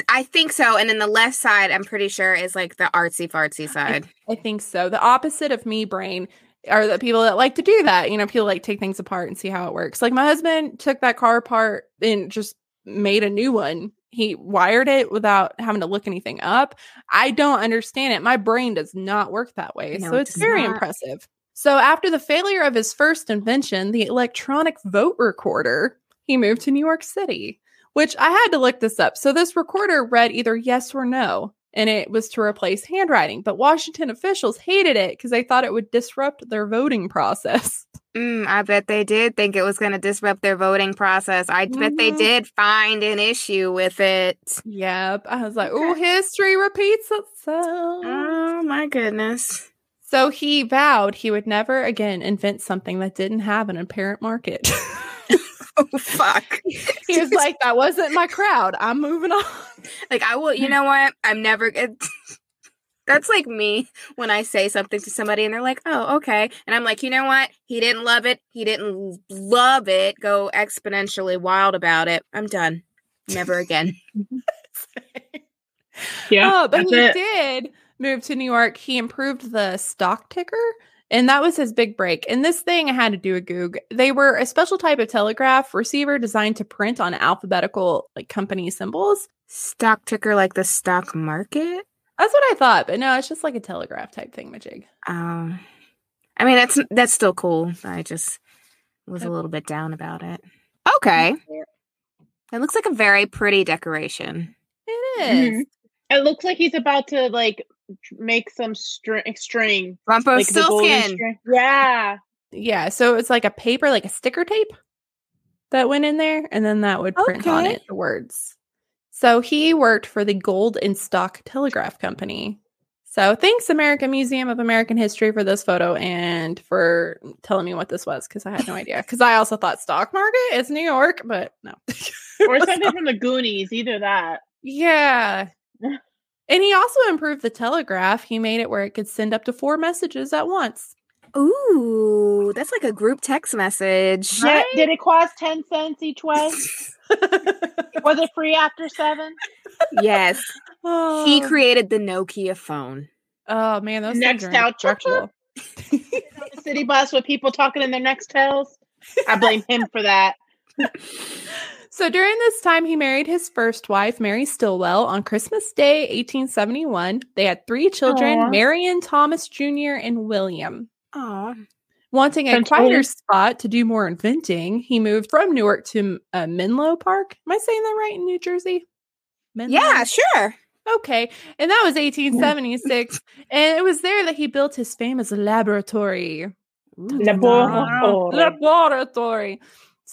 I think so. And then the left side, I'm pretty sure, is like the artsy fartsy side. I think so. The opposite of me brain are the people that like to do that. You know, people like take things apart and see how it works. Like my husband took that car apart and just made a new one. He wired it without having to look anything up. I don't understand it. My brain does not work that way. No, so it's very not. impressive. So after the failure of his first invention, the electronic vote recorder, he moved to New York City, which I had to look this up. So this recorder read either yes or no, and it was to replace handwriting. But Washington officials hated it because they thought it would disrupt their voting process. [LAUGHS] Mm, I bet they did think it was going to disrupt their voting process. I bet they Mhm. did find an issue with it. Yep. I was like, oh, history repeats itself. Oh my goodness. So he vowed he would never again invent something that didn't have an apparent market. [LAUGHS] [LAUGHS] Oh fuck. [LAUGHS] he was like, that wasn't my crowd. I'm moving on. [LAUGHS] Like I will. You know what? I'm never. It, that's like me when I say something to somebody and they're like, "Oh, okay," and I'm like, you know what? He didn't love it. He didn't love it. Go exponentially wild about it. I'm done. Never again. Yeah, oh, but he it. did move to New York. He improved the stock ticker, and that was his big break. And this thing I had to do a goog. They were a special type of telegraph receiver designed to print on alphabetical like company symbols. Stock ticker like the stock market. That's what I thought, but no, it's just like a telegraph type thing, Majig. Um, I mean that's that's still cool. I just was a little bit down about it. Okay, it looks like a very pretty decoration. It is. Mhm. It looks like he's about to like make some string. string like golden string. Yeah. Yeah, so it's like a paper, like a sticker tape that went in there, and then that would print on it the words. So he worked for the Gold and Stock Telegraph Company. So thanks, American Museum of American History, for this photo and for telling me what this was because I had no idea. Because I also thought stock market is New York, but no. [LAUGHS] Or something from the Goonies. Either that. Yeah. And he also improved the telegraph. He made it where it could send up to four messages at once. Ooh, that's like a group text message. Yeah, Did it cost ten cents each way? [LAUGHS] Was it free after seven? yes, oh. he created the Nokia phone. Oh man, those Nextel, chirp. The city bus with people talking in their Nextels. I blame him for that. [LAUGHS] So during this time, he married his first wife, Mary Stilwell, on Christmas Day, 1871. They had three children, Aw. Marion, Thomas Jr., and William. Oh, Wanting a quieter spot to do more inventing, he moved from Newark to uh, Menlo Park. Am I saying that right in New Jersey? Menlo? yeah, sure. Okay. And that was 1876. [LAUGHS] and it was there that he built his famous laboratory. Laboratory. Laboratory.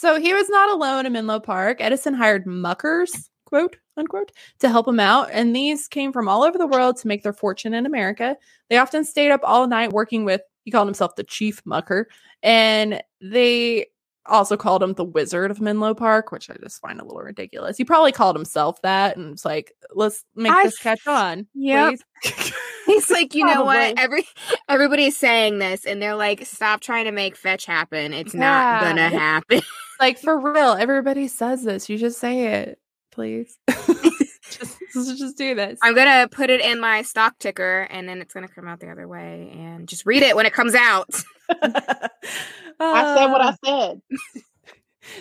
So he was not alone in Menlo Park. Edison hired muckers, quote unquote, to help him out. And these came from all over the world to make their fortune in America. They often stayed up all night working with, he called himself the chief mucker. And they also called him the Wizard of Menlo Park, which I just find a little ridiculous. He probably called himself that, and it's like, let's make I this catch on. Yeah. [LAUGHS] He's like, you know what? Every everybody's saying this, and they're like, stop trying to make fetch happen. It's not gonna happen. [LAUGHS] like for real, everybody says this. You just say it, please. [LAUGHS] just, just do this. I'm gonna put it in my stock ticker, and then it's gonna come out the other way, and just read it when it comes out. [LAUGHS] I said what I Uh, said. [LAUGHS]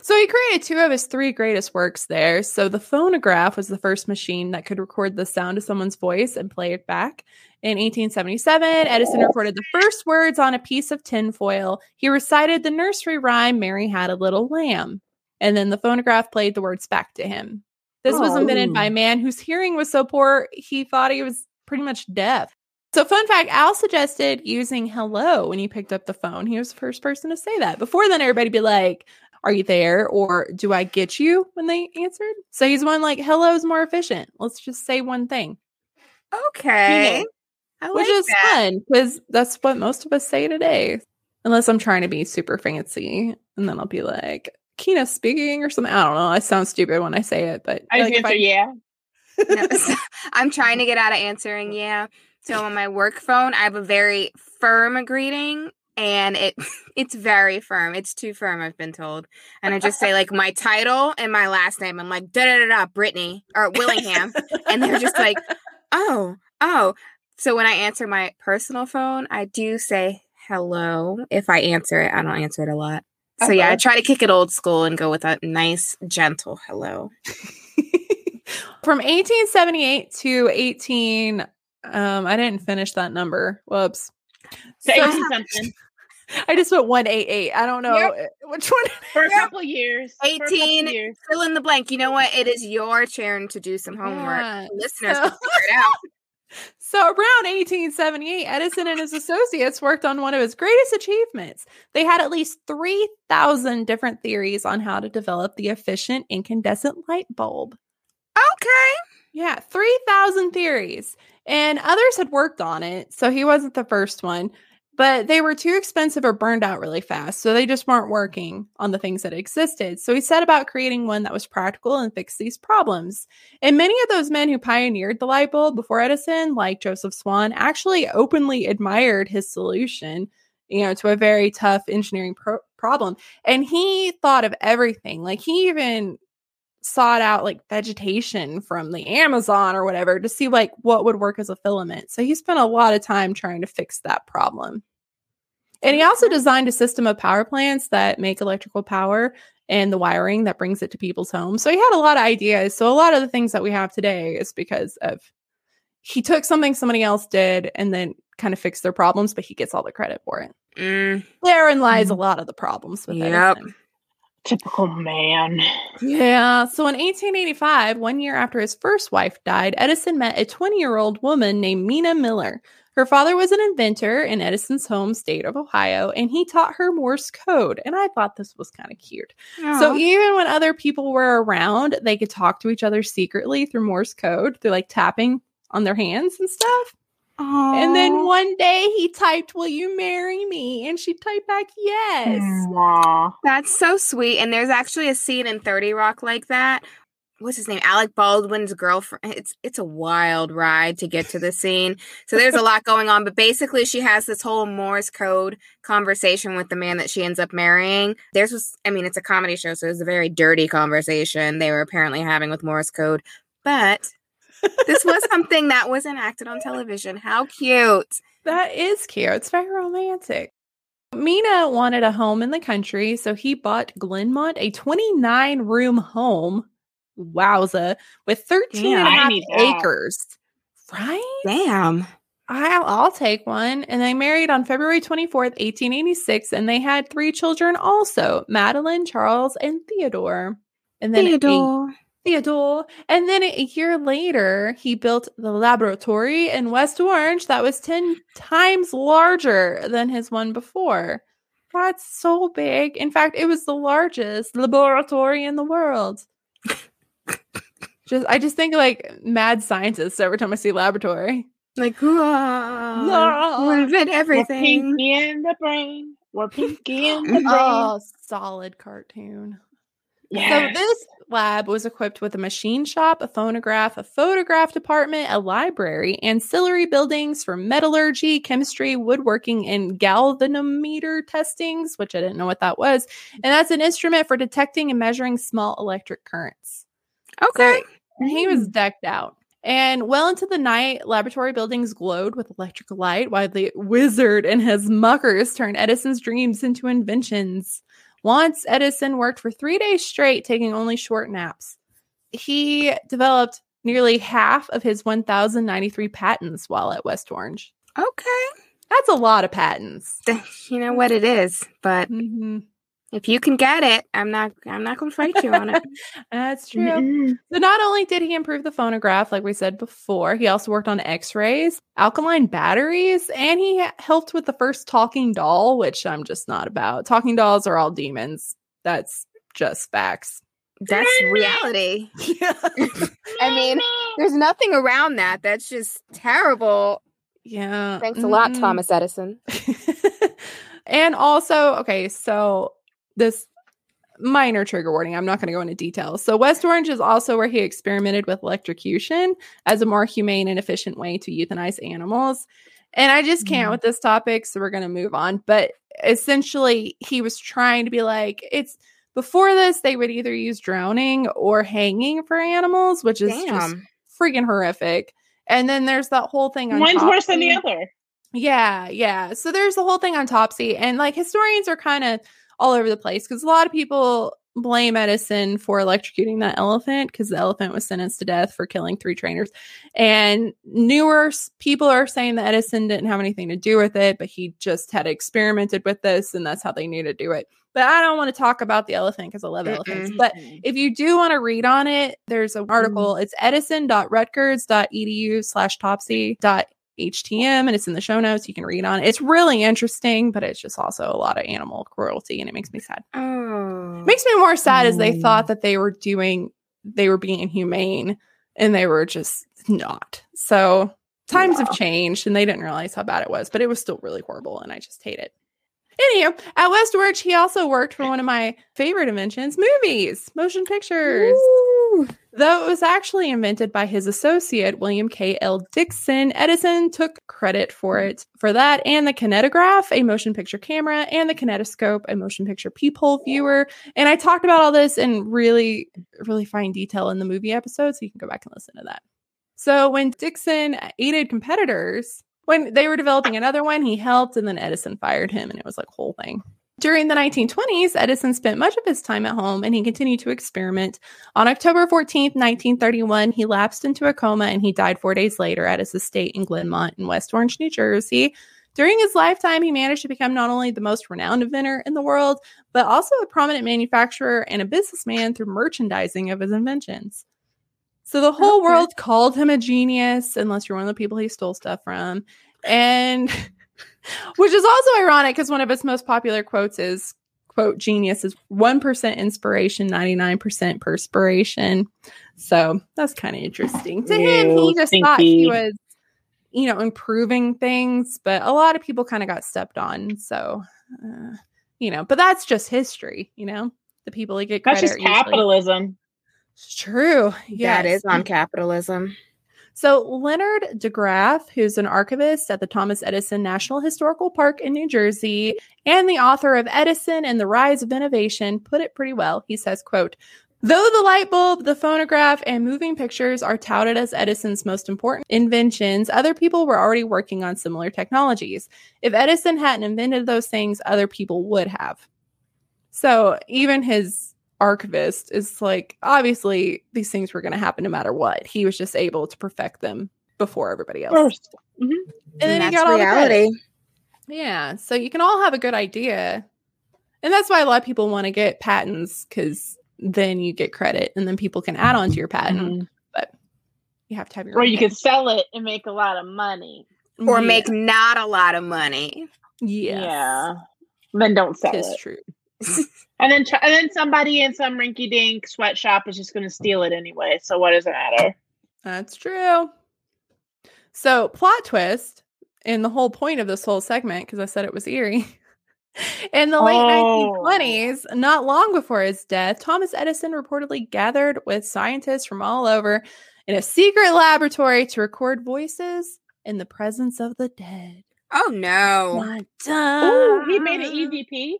So he created two of his three greatest works there. So the phonograph was the first machine that could record the sound of someone's voice and play it back. In 1877, Edison recorded the first words on a piece of tinfoil. He recited the nursery rhyme, Mary Had a Little Lamb. And then the phonograph played the words back to him. This was invented by a man whose hearing was so poor, he thought he was pretty much deaf. So, fun fact Al suggested using hello when he picked up the phone. He was the first person to say that. Before then, everybody be like, Are you there? Or do I get you when they answered? So, he's one like, Hello is more efficient. Let's just say one thing, Okay, I like which is that. fun because that's what most of us say today. Unless I'm trying to be super fancy. And then I'll be like, Kina speaking or something. I don't know. I sound stupid when I say it, but I like, answer, yeah. No, [LAUGHS] [LAUGHS] I'm trying to get out of answering. Yeah. So on my work phone, I have a very firm greeting, and it [LAUGHS] it's very firm. It's too firm, I've been told. And I just say like my title and my last name. I'm like da da da da Brittany or Willingham, and they're just like, [LAUGHS] oh oh. So when I answer my personal phone, I do say hello. If I answer it, I don't answer it a lot. So yeah, I uh-huh. try to kick it old school and go with a nice, gentle hello. [LAUGHS] From 1878 to 18 um I didn't finish that number. Whoops. So So- [LAUGHS] something [LAUGHS] I just went 188. I don't know Yep. uh, which one. [LAUGHS] for a couple years. for a couple 18. years. Fill in the blank. You know what? It is your turn to do some homework. Yeah, Listeners so- figure it out. So around 1878, Edison and his associates worked on one of his greatest achievements. They had at least 3,000 different theories on how to develop the efficient incandescent light bulb. Okay. Yeah, 3,000 theories. And others had worked on it, so he wasn't the first one. But they were too expensive or burned out really fast, so they just weren't working on the things that existed. So he set about creating one that was practical and fixed these problems. And many of those men who pioneered the light bulb before Edison, like Joseph Swan, actually openly admired his solution, you know, to a very tough engineering pro- problem. And he thought of everything. Like he even sought out like vegetation from the Amazon or whatever to see like what would work as a filament. So he spent a lot of time trying to fix that problem. And he also designed a system of power plants that make electrical power and the wiring that brings it to people's homes. So he had a lot of ideas. So a lot of the things that we have today is because of he took something somebody else did and then kind of fixed their problems, but he gets all the credit for it. Mm, Therein lies a lot of the problems with Yep. Edison. Typical man. Yeah. So in 1885, one year after his first wife died, Edison met a 20 year old woman named Mina Miller. Her father was an inventor in Edison's home state of Ohio, and he taught her Morse code. And I thought this was kind of cute. So even when other people were around, they could talk to each other secretly through Morse code, through like tapping on their hands and stuff. And then one day he typed, Will you marry me? And she typed back, Yes. Mwah. That's so sweet. And there's actually a scene in 30 Rock like that. What's his name? Alec Baldwin's girlfriend. It's it's a wild ride to get to the scene. So there's a [LAUGHS] lot going on, but basically she has this whole Morse code conversation with the man that she ends up marrying. There's was I mean, it's a comedy show, so it's a very dirty conversation they were apparently having with Morse code. But this was something that was enacted on television. How cute. That is cute. It's very romantic. Mina wanted a home in the country, so he bought Glenmont, a 29 room home. Wowza. With 13 and a half I need that. acres. Right? Damn. I'll, I'll take one. And they married on February 24th, 1886, and they had three children also Madeline, Charles, and Theodore. And then a- Theodore. Theodore. And then a year later, he built the laboratory in West Orange that was 10 times larger than his one before. That's so big. In fact, it was the largest laboratory in the world. [LAUGHS] just I just think like mad scientists every time I see laboratory. Like, whoa, Yeah. we'll invent everything. pinky and the brain. We're Pinky and the [LAUGHS] oh, Brain. Oh, solid cartoon. Yes. So this lab was equipped with a machine shop, a phonograph, a photograph department, a library, ancillary buildings for metallurgy, chemistry, woodworking, and galvanometer testings, which I didn't know what that was. And that's an instrument for detecting and measuring small electric currents. Okay. And he was mm. decked out. And well into the night, laboratory buildings glowed with electric light while the wizard and his muckers turned Edison's dreams into inventions. Once Edison worked for three days straight, taking only short naps. He developed nearly half of his 1,093 patents while at West Orange. Okay. That's a lot of patents. You know what it is, but Mhm. If you can get it, I'm not I'm not gonna fight you on it. [LAUGHS] That's true. Mm-mm. So not only did he improve the phonograph, like we said before, he also worked on X-rays, alkaline batteries, and he helped with the first talking doll, which I'm just not about. Talking dolls are all demons. That's just facts. That's reality. [LAUGHS] I mean, there's nothing around that. That's just terrible. yeah. Thanks a lot, mm-mm. Thomas Edison. [LAUGHS] and also, okay, so this minor trigger warning. I'm not going to go into details. So West Orange is also where he experimented with electrocution as a more humane and efficient way to euthanize animals. And I just can't Mhm. with this topic, so we're going to move on. But essentially, he was trying to be like, it's before this, they would either use drowning or hanging for animals, which is just freaking horrific. And then there's that whole thing on One's worse than the other. Yeah, yeah. So there's the whole thing on Topsy, and like historians are kind of all over the place because a lot of people blame Edison for electrocuting that elephant because the elephant was sentenced to death for killing three trainers. And newer people are saying that Edison didn't have anything to do with it, but he just had experimented with this, and that's how they knew to do it. But I don't want to talk about the elephant because I love elephants. But if you do want to read on it, there's an mm-hmm. article. It's edison.rutgers.edu slash topsy dot HTM and it's in the show notes. You can read on it. It's really interesting, but it's just also a lot of animal cruelty and it makes me sad. Oh. It makes me more sad as they Mm. thought that they were doing, they were being humane and they were just not. So times have changed and they didn't realize how bad it was, but it was still really horrible and I just hate it. Anywho, at West he also worked for one of my favorite inventions, movies, motion pictures. Though it was actually invented by his associate, William K. L. Dickson, Edison took credit for it for that and the kinetograph, a motion picture camera, and the kinetoscope, a motion picture peephole viewer. And I talked about all this in really, really fine detail in the movie episode, so you can go back and listen to that. So when Dickson aided competitors, when they were developing another one, he helped, and then Edison fired him, and it was like whole thing. During the 1920s, Edison spent much of his time at home and he continued to experiment. On October 14, 1931, he lapsed into a coma and he died four days later at his estate in Glenmont in West Orange, New Jersey. During his lifetime, he managed to become not only the most renowned inventor in the world, but also a prominent manufacturer and a businessman through merchandising of his inventions. So the whole Okay. world called him a genius, unless you're one of the people he stole stuff from. And [LAUGHS] [LAUGHS] which is also ironic because one of his most popular quotes is quote genius is 1% inspiration 99% perspiration. So that's kind of interesting. To him he Ew, just thought he was you know improving things but a lot of people kind of got stepped on so uh, you know but that's just history you know? The people that get That's credit just are usually- capitalism. it's true. Yeah, it is on capitalism. So, Leonard DeGraaf, who's an archivist at the Thomas Edison National Historical Park in New Jersey and the author of Edison and the Rise of Innovation, put it pretty well. He says, quote, Though the light bulb, the phonograph, and moving pictures are touted as Edison's most important inventions, other people were already working on similar technologies. If Edison hadn't invented those things, other people would have. So even his archivist is like, obviously, these things were going to happen no matter what. He was just able to perfect them before everybody else. First. Mhm. And then he that's got all the credit. Yeah. So you can all have a good idea. And that's why a lot of people want to get patents because then you get credit and then people can add on to your patent. Mhm. You have to have your Or own you patent. could sell it and make a lot of money. Or Yeah. make not a lot of money. Yes. Yeah. Then don't sell Tis it. true. And then and then somebody in some rinky dink sweatshop is just going to steal it anyway. So what does it matter? That's true. So, plot twist, and the whole point of this whole segment, because I said it was eerie, [LAUGHS] In the late Oh. 1920s, not long before his death, Thomas Edison reportedly gathered with scientists from all over in a secret laboratory to record voices in the presence of the dead. Oh no. Dun, Oh, he made an EVP.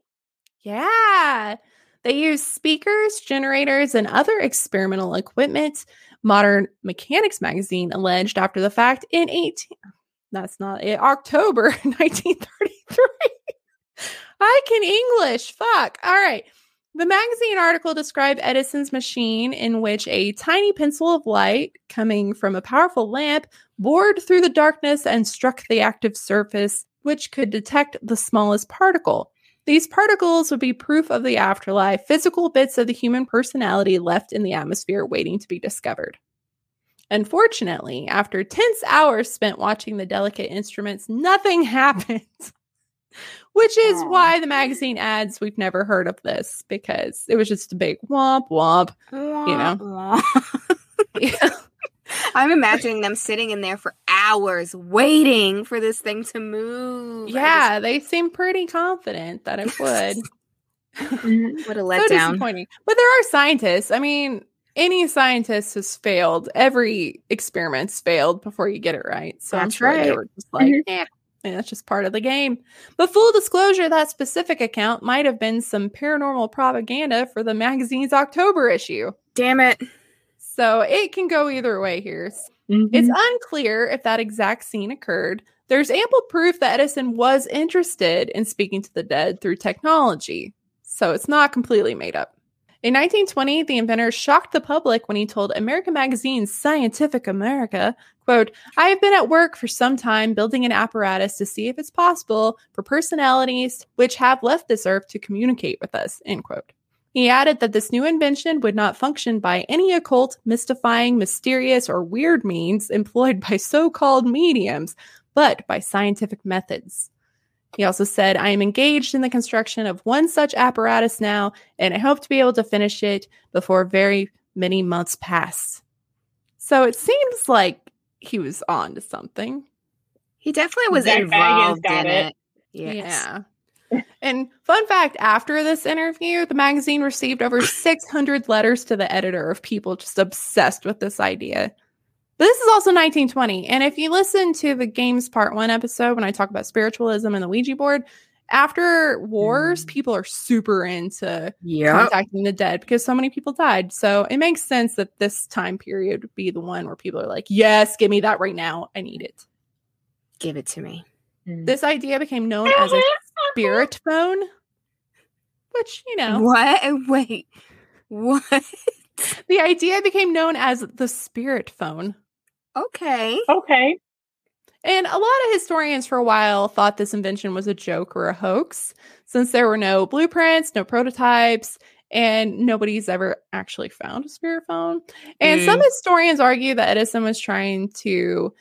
Yeah. They use speakers, generators, and other experimental equipment. Modern Mechanix magazine alleged after the fact in 18 that's not it, October [LAUGHS] 1933. I can English. Fuck. All right. The magazine article described Edison's machine in which a tiny pencil of light coming from a powerful lamp bored through the darkness and struck the active surface, which could detect the smallest particle. These particles would be proof of the afterlife, physical bits of the human personality left in the atmosphere waiting to be discovered. Unfortunately, after tense hours spent watching the delicate instruments, nothing [LAUGHS] happened. Which is why the magazine adds we've never heard of this because it was just a big womp womp. You know. [LAUGHS] Yeah. [LAUGHS] I'm imagining them sitting in there for hours waiting for this thing to move. I yeah, they seem pretty confident that it would. [LAUGHS] what a letdown. so disappointing. But there are scientists. I mean, any scientist has failed. Every experiment's failed before you get it right. So I'm That's sure they were just like, Mhm. eh, eh, that's just part of the game. But full disclosure, that specific account might have been some paranormal propaganda for the magazine's October issue. Damn it. So it can go either way here. Mhm. It's unclear if that exact scene occurred. There's ample proof that Edison was interested in speaking to the dead through technology, so it's not completely made up. In 1920, the inventor shocked the public when he told American magazine Scientific America, quote, I have been at work for some time building an apparatus to see if it's possible for personalities which have left this earth to communicate with us, end quote. He added that this new invention would not function by any occult, mystifying, mysterious, or weird means employed by so called mediums, but by scientific methods. He also said, I am engaged in the construction of one such apparatus now, and I hope to be able to finish it before very many months pass. So it seems like he was on to something. He definitely was Zak Bagans involved got in it. it. Yes. Yeah. And fun fact after this interview, the magazine received over [CLEARS THROAT] 600 letters to the editor of people just obsessed with this idea. But this is also 1920. And if you listen to the Games Part 1 episode when I talk about spiritualism and the Ouija board, after wars, Mm. people are super into Yep. contacting the dead because so many people died. So it makes sense that this time period would be the one where people are like, yes, give me that right now. I need it. Give it to me. This idea became known as a spirit phone, which, you know, What? [LAUGHS] Wait. What? the idea became known as the spirit phone. Okay. Okay. And a lot of historians for a while thought this invention was a joke or a hoax, since there were no blueprints, no prototypes, and nobody's ever actually found a spirit phone. And some Mm. historians argue that Edison was trying to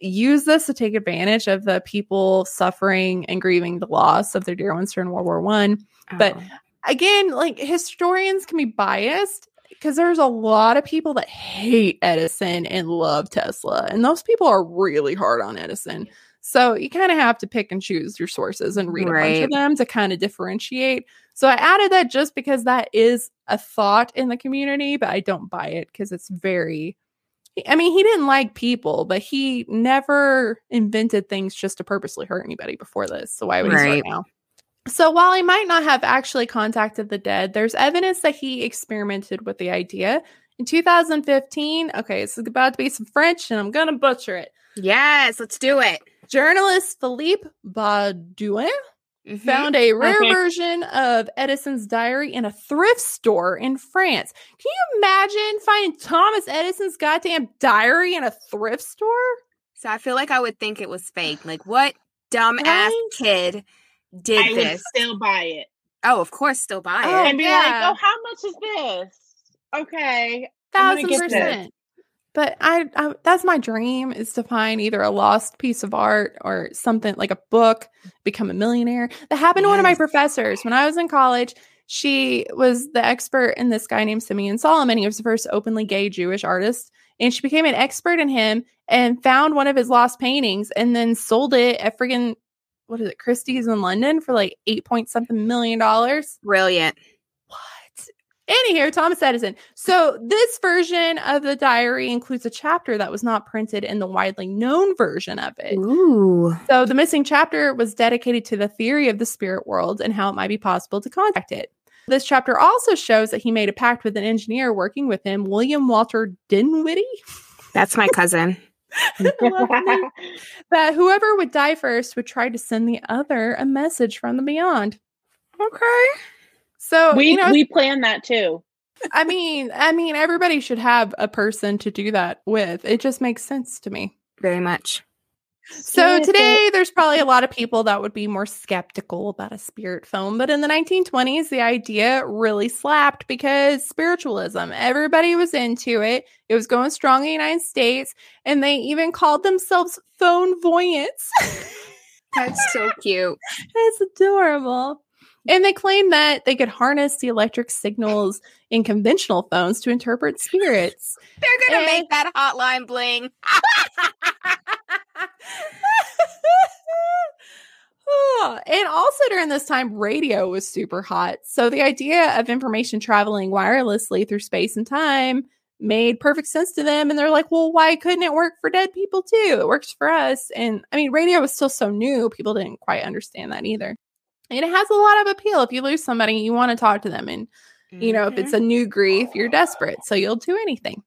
use this to take advantage of the people suffering and grieving the loss of their dear ones during World War One. But- Oh. Again, like historians can be biased because there's a lot of people that hate Edison and love Tesla, and those people are really hard on Edison. So you kind of have to pick and choose your sources and read a bunch of them to kind of differentiate. So I added that just because that is a thought in the community, but I don't buy it because it's very. I mean, he didn't like people, but he never invented things just to purposely hurt anybody before this. So why would he Right. start now? So while he might not have actually contacted the dead, there's evidence that he experimented with the idea. In 2015, okay, this is about to be some French and I'm gonna butcher it. Yes, let's do it. Journalist Philippe Baudouin Mhm. found a rare Okay. version of Edison's diary in a thrift store in France. Can you imagine finding Thomas Edison's goddamn diary in a thrift store? So I feel like I would think it was fake. Like, what dumbass Right? kid did I would this? still buy it Oh, of course, still buy Oh, it. and be yeah. like, "Oh, how much is this?" Okay, thousand get this. percent. But I, I, that's my dream is to find either a lost piece of art or something like a book, become a millionaire. That happened to one of my professors when I was in college. She was the expert in this guy named Simeon Solomon. He was the first openly gay Jewish artist. And she became an expert in him and found one of his lost paintings and then sold it at friggin' what is it, Christie's in London for like eight point something million dollars. Brilliant. Anyhow, Thomas Edison. So this version of the diary includes a chapter that was not printed in the widely known version of it. Ooh. So the missing chapter was dedicated to the theory of the spirit world and how it might be possible to contact it. This chapter also shows that he made a pact with an engineer working with him, William Walter Dinwiddie. That's my cousin. [LAUGHS] [LAUGHS] that whoever would die first would try to send the other a message from the beyond. Okay. So we you know, we planned that too. I mean, I mean, everybody should have a person to do that with. It just makes sense to me. Very much. So today, there's probably a [LAUGHS] lot of people that would be more skeptical about a spirit phone, but in the 1920s, the idea really slapped because spiritualism, everybody was into it. It was going strong in the United States, and they even called themselves phone voyants. That's so [LAUGHS] cute. That's adorable. And they claim that they could harness the electric signals in conventional phones to interpret spirits. [LAUGHS] They're gonna And- make that hotline bling. [LAUGHS] [LAUGHS] And also during this time, radio was super hot. So the idea of information traveling wirelessly through space and time made perfect sense to them. And they're like, well, why couldn't it work for dead people too? It works for us. And I mean, radio was still so new, people didn't quite understand that either. And it has a lot of appeal. If you lose somebody, you want to talk to them. And, you know, if it's mm-hmm. a new grief, you're desperate. So you'll do anything.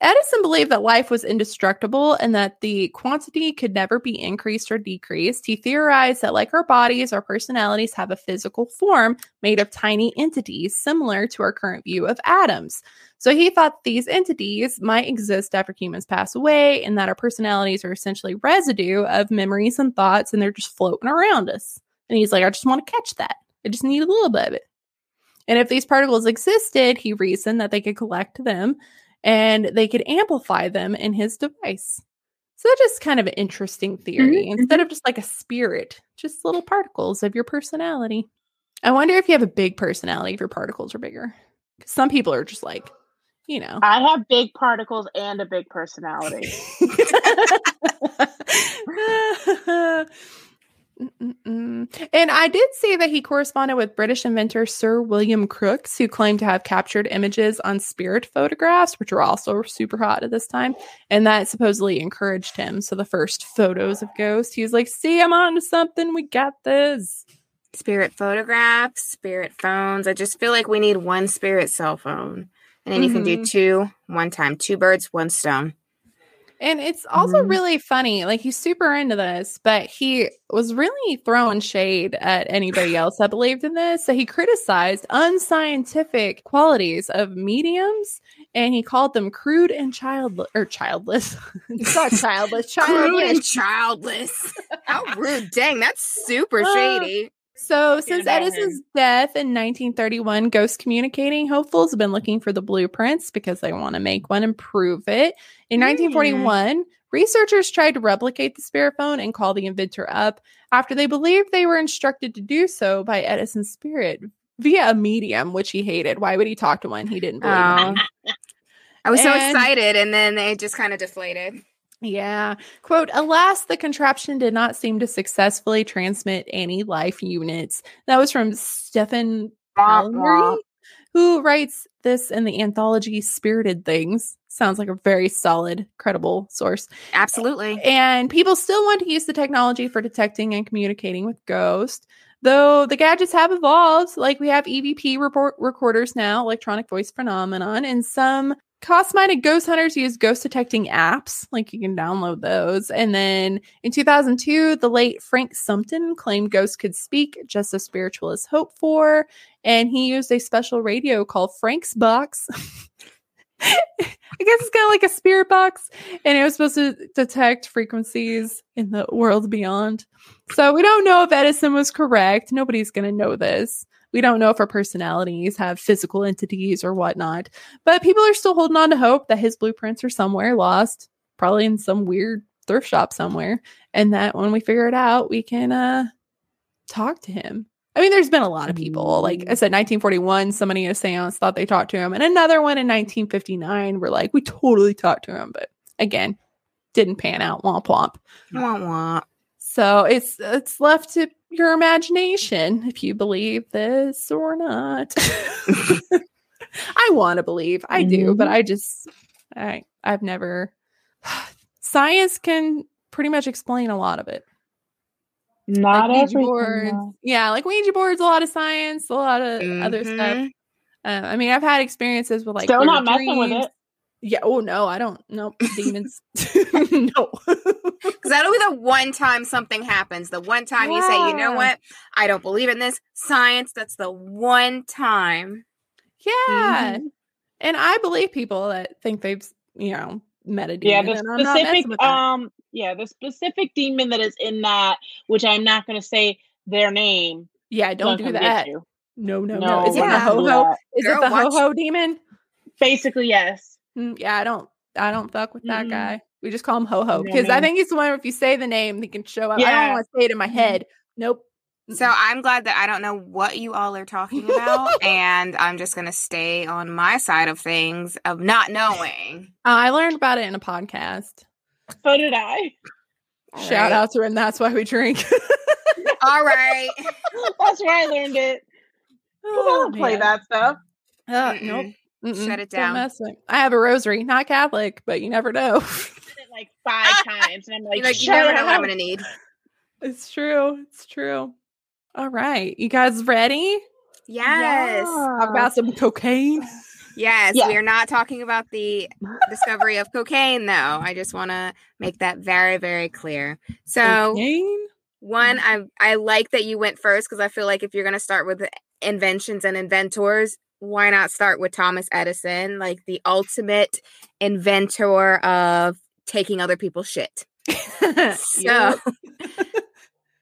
Edison believed that life was indestructible and that the quantity could never be increased or decreased. He theorized that, like our bodies, our personalities have a physical form made of tiny entities, similar to our current view of atoms. So he thought these entities might exist after humans pass away and that our personalities are essentially residue of memories and thoughts and they're just floating around us. And he's like, I just want to catch that. I just need a little bit of it. And if these particles existed, he reasoned that they could collect them and they could amplify them in his device. So that's just kind of an interesting theory. Mhm, Instead of just like a spirit, just little particles of your personality. I wonder if you have a big personality if your particles are bigger. Some people are just like, you know. I have big particles and a big personality. [LAUGHS] [LAUGHS] [LAUGHS] Mm-mm-mm. And I did see that he corresponded with British inventor Sir William Crookes, who claimed to have captured images on spirit photographs, which were also super hot at this time. And that supposedly encouraged him. So the first photos of ghosts, he was like, See, I'm on to something. We got this. Spirit photographs, spirit phones. I just feel like we need one spirit cell phone. And then you can do mm-hmm. two one time. Two birds, one stone. And it's also Mhm. really funny. Like he's super into this, but he was really throwing shade at anybody [SIGHS] else that believed in this. So he criticized unscientific qualities of mediums and he called them crude and childless or childless. it's not childless, [LAUGHS] Crude and childless. How rude. Dang, that's super Uh, shady. So, since Edison's death in 1931, Ghost Communicating hopefuls have been looking for the blueprints because they want to make one and prove it. In Hmm. 1941, researchers tried to replicate the spirit phone and call the inventor up after they believed they were instructed to do so by Edison's spirit via a medium, which he hated. Why would he talk to one he didn't believe in? Oh. [LAUGHS] I was so excited and then they just kind of deflated. Yeah. Quote, alas, the contraption did not seem to successfully transmit any life units. That was from Stephen Palmieri, uh-huh. who writes this in the anthology Spirited Things. Sounds like a very solid, credible source. Absolutely. And people still want to use the technology for detecting and communicating with ghosts. Though the gadgets have evolved, like we have EVP report recorders now, electronic voice phenomenon, and some cost-minded ghost hunters use ghost detecting apps, like you can download those. And then in 2002, the late Frank Sumption claimed ghosts could speak, just as spiritualists hope for, and he used a special radio called Frank's Box. [LAUGHS] I guess it's kind of like a spirit box, and it was supposed to detect frequencies in the world beyond. So we don't know if Edison was correct. Nobody's going to know this. We don't know if our personalities have physical entities or whatnot, but people are still holding on to hope that his blueprints are somewhere lost, probably in some weird thrift shop somewhere, and that when we figure it out, we can uh talk to him. I mean, there's been a lot of people. Like I said, 1941, somebody in a seance thought they talked to him, and another one in 1959 were like, we totally talked to him, but again, didn't pan out. Womp womp. Wah, wah. So it's it's left to your imagination if you believe this or not. [LAUGHS] I want to believe. I do, Mm-hmm. but I just I I've never [SIGHS] science can pretty much explain a lot of it. Not Like Ouija boards. Yeah, like Ouija boards, a lot of science, a lot of other stuff. Mhm. Uh, I mean, I've had experiences with like Still not messing with it. Yeah. Oh no, I don't. Nope. Demons. [LAUGHS] [LAUGHS] no. Because that'll be the one time something happens. The one time you say, you know what? I don't believe in this science. That's the one time. yeah. Mhm. And I believe people that think they've, you know, met a demon. Yeah, demon. the and I'm not messing specific um yeah, the specific demon that is in that, which I'm not gonna say their name. yeah, don't do that. No, no, no. No, Is it the not ho ho? that. Is Girl, it the watch- ho ho demon? Basically, yes. Mm, yeah, I don't. I don't fuck with that Mm-mm. guy. We just call him ho ho because I think he's the one. If you say the name, he can show up. I don't want to say it in my Mhm. head. Nope. So I'm glad that I don't know what you all are talking about. [LAUGHS] and I'm just going to stay on my side of things of not knowing. Uh, I learned about it in a podcast. So did I. Shout Alright. out to him. That's why we drink. All [LAUGHS] right. That's where I learned it. 'Cause I oh, don't play man. that stuff. Uh, nope. Mm-mm. Shut it down. I have a rosary, not Catholic, but you never know. Did it like five times, and I'm like, [LAUGHS] You're like, you never know what I'm going to need. it's true. It's true. All right, you guys ready? Yes. Talk about some cocaine. Yes, Yeah. we are not talking about the discovery of cocaine, though. I just want to make that very, very clear. So, Cocaine? one, I I like that you went first because I feel like if you're going to start with inventions and inventors, why not start with Thomas Edison, like the ultimate inventor of taking other people's shit? [LAUGHS] So,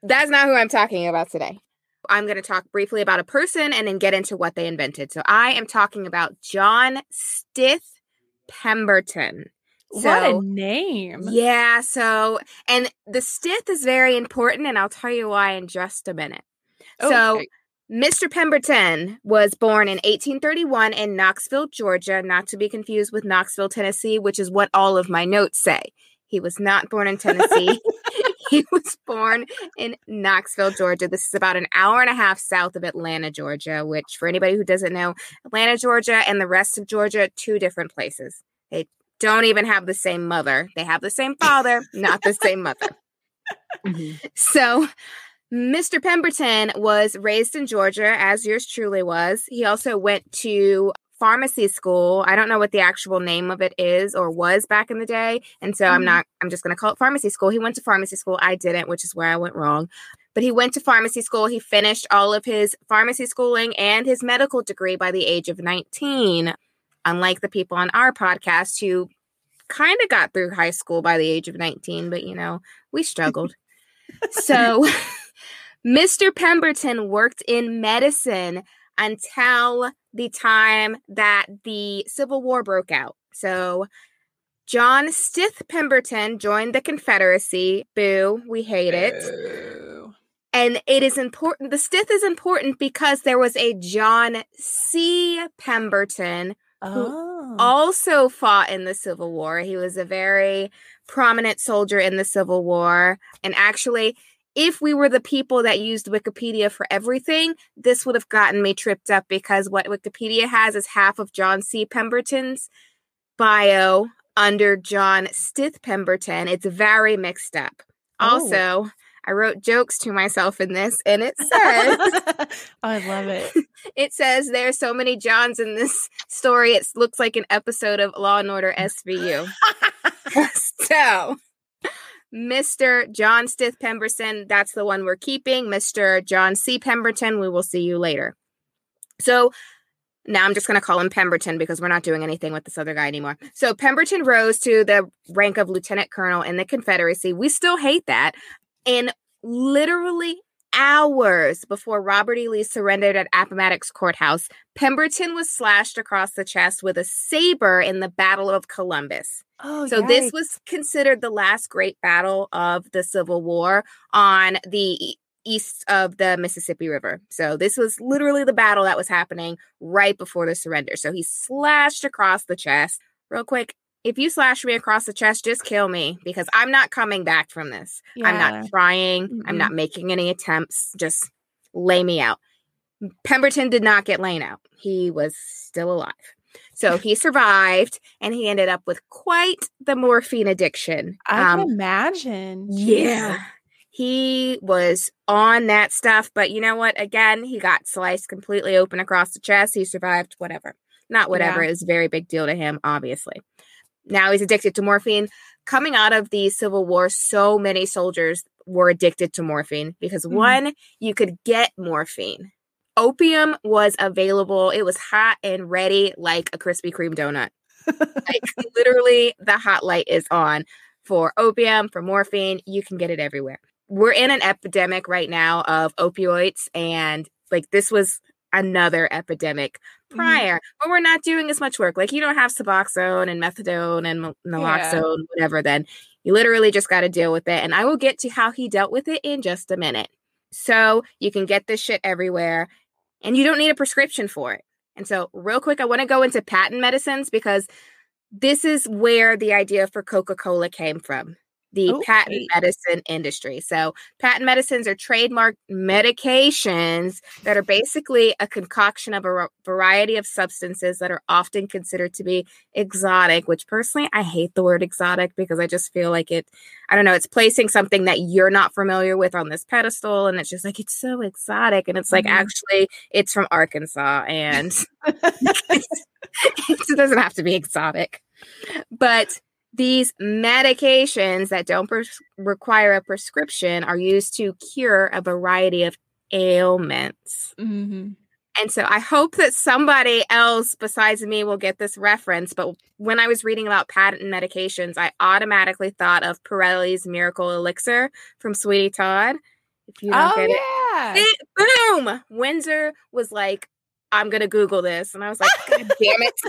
that's not who I'm talking about today. I'm going to talk briefly about a person and then get into what they invented. So I am talking about John Stith Pemberton. what a name. Yeah, so and the Stith is very important and I'll tell you why in just a minute. So Okay. Mr. Pemberton was born in 1831 in Knoxville, Georgia, not to be confused with Knoxville, Tennessee, which is what all of my notes say. He was not born in Tennessee. [LAUGHS] he was born in Knoxville, Georgia. This is about an hour and a half south of Atlanta, Georgia, which, for anybody who doesn't know, Atlanta, Georgia, and the rest of Georgia, two different places. They don't even have the same mother. They have the same father, not the same mother. [LAUGHS] Mm-hmm. So, Mr. Pemberton was raised in Georgia, as yours truly was. He also went to pharmacy school. I don't know what the actual name of it is or was back in the day. And so I'm Mhm. not, I'm just going to call it pharmacy school. He went to pharmacy school. I didn't, which is where I went wrong. But he went to pharmacy school. He finished all of his pharmacy schooling and his medical degree by the age of 19. Unlike the people on our podcast who kind of got through high school by the age of 19, but you know, we struggled. [LAUGHS] so, [LAUGHS] Mr. Pemberton worked in medicine until the time that the Civil War broke out. So, John Stith Pemberton joined the Confederacy. Boo, we hate it. Boo. And it is important. The Stith is important because there was a John C. Pemberton Oh. also fought in the Civil War. He was a very prominent soldier in the Civil War. And actually, if we were the people that used Wikipedia for everything, this would have gotten me tripped up because what Wikipedia has is half of John C. Pemberton's bio under John Stith Pemberton. It's very mixed up. Oh. Also, I wrote jokes to myself in this, and it [LAUGHS] says I love it. [LAUGHS] it says There are so many Johns in this story. It looks like an episode of Law and Order SVU. [LAUGHS] so, Mr. John Stith Pemberton, that's the one we're keeping. Mr. John C. Pemberton, we will see you later. So, now I'm just going to call him Pemberton because we're not doing anything with this other guy anymore. So, Pemberton rose to the rank of lieutenant colonel in the Confederacy. We still hate that. And literally hours before Robert E. Lee surrendered at Appomattox Courthouse, Pemberton was slashed across the chest with a saber in the Battle of Columbus. Oh, So this was considered the last great battle of the Civil War on the east of the Mississippi River. So this was literally the battle that was happening right before the surrender. So he slashed across the chest. Real quick, if you slash me across the chest, just kill me because I'm not coming back from this. Yeah. I'm not trying. Mm-mm. I'm not making any attempts. Just lay me out. Pemberton did not get laid out. He was still alive. So he [LAUGHS] survived and he ended up with quite the morphine addiction. I um, can imagine. Yeah. He was on that stuff, but you know what? Again, he got sliced completely open across the chest. He survived, whatever. Not whatever. Yeah. It was a very big deal to him, obviously. Now he's addicted to morphine. Coming out of the Civil War, so many soldiers were addicted to morphine because mm. one, you could get morphine. Opium was available. It was hot and ready like a Krispy Kreme donut. [LAUGHS] like literally the hot light is on for opium, for morphine. You can get it everywhere. We're in an epidemic right now of opioids and like this was another epidemic mm-hmm. prior, mm-hmm. but we're not doing as much work. Like you don't have Suboxone and methadone and naloxone, yeah. whatever. Then you literally just got to deal with it. And I will get to how he dealt with it in just a minute. So you can get this shit everywhere, and you don't need a prescription for it. And so, real quick, I want to go into patent medicines because this is where the idea for Coca Cola came from the okay. patent medicine industry. So, patent medicines are trademark medications that are basically a concoction of a variety of substances that are often considered to be exotic, which personally I hate the word exotic because I just feel like it, I don't know, it's placing something that you're not familiar with on this pedestal. And it's just like, it's so exotic. And it's like, mm-hmm. actually, it's from Arkansas and [LAUGHS] [LAUGHS] it doesn't have to be exotic. But these medications that don't pres- require a prescription are used to cure a variety of ailments. Mm-hmm. And so I hope that somebody else besides me will get this reference. But when I was reading about patent medications, I automatically thought of Pirelli's Miracle Elixir from Sweeney Todd. If you don't oh, get yeah. it, it, boom! Windsor was like, I'm gonna Google this, and I was like, God damn it! [LAUGHS]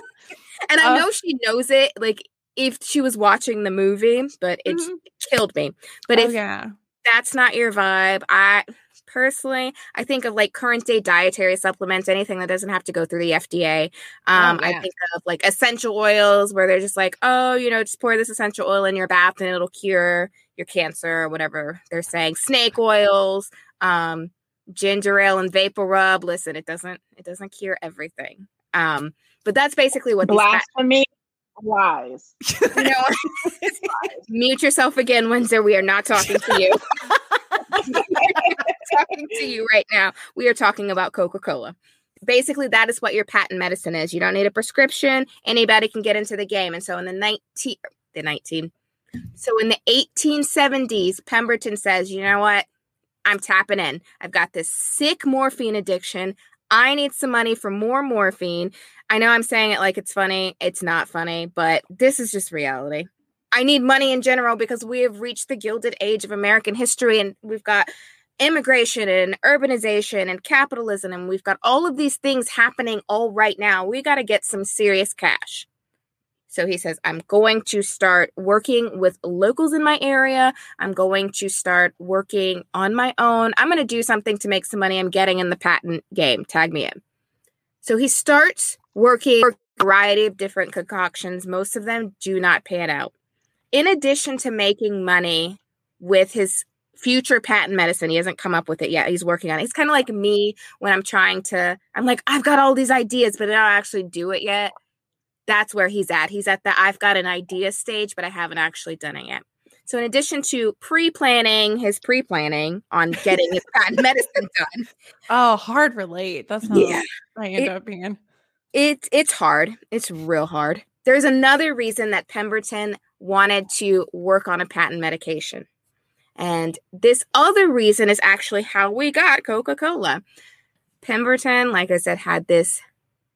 And I know she knows it. Like if she was watching the movie, but it mm-hmm. killed me. But oh, if yeah. that's not your vibe, I personally I think of like current day dietary supplements, anything that doesn't have to go through the FDA. Oh, um, oh, yeah. I think of like essential oils where they're just like, oh, you know, just pour this essential oil in your bath and it'll cure your cancer or whatever they're saying. Snake oils, um, ginger ale and vapor rub. Listen, it doesn't it doesn't cure everything. Um, but that's basically what blasphemy lies. You know, [LAUGHS] mute yourself again, Windsor. We are not talking to you. [LAUGHS] talking to you right now. We are talking about Coca Cola. Basically, that is what your patent medicine is. You don't need a prescription. Anybody can get into the game. And so in the 19, the 19, so in the 1870s, Pemberton says, you know what? I'm tapping in. I've got this sick morphine addiction. I need some money for more morphine. I know I'm saying it like it's funny. It's not funny, but this is just reality. I need money in general because we have reached the gilded age of American history and we've got immigration and urbanization and capitalism and we've got all of these things happening all right now. We got to get some serious cash. So he says, I'm going to start working with locals in my area. I'm going to start working on my own. I'm going to do something to make some money. I'm getting in the patent game. Tag me in. So he starts working for a variety of different concoctions. Most of them do not pan out. In addition to making money with his future patent medicine, he hasn't come up with it yet. He's working on it. He's kind of like me when I'm trying to, I'm like, I've got all these ideas, but I don't actually do it yet that's where he's at. He's at the I've got an idea stage, but I haven't actually done it yet. So, in addition to pre planning his pre planning on getting his [LAUGHS] patent medicine done. Oh, hard relate. That's not yeah, I end it, up being. It, it's hard. It's real hard. There's another reason that Pemberton wanted to work on a patent medication. And this other reason is actually how we got Coca Cola. Pemberton, like I said, had this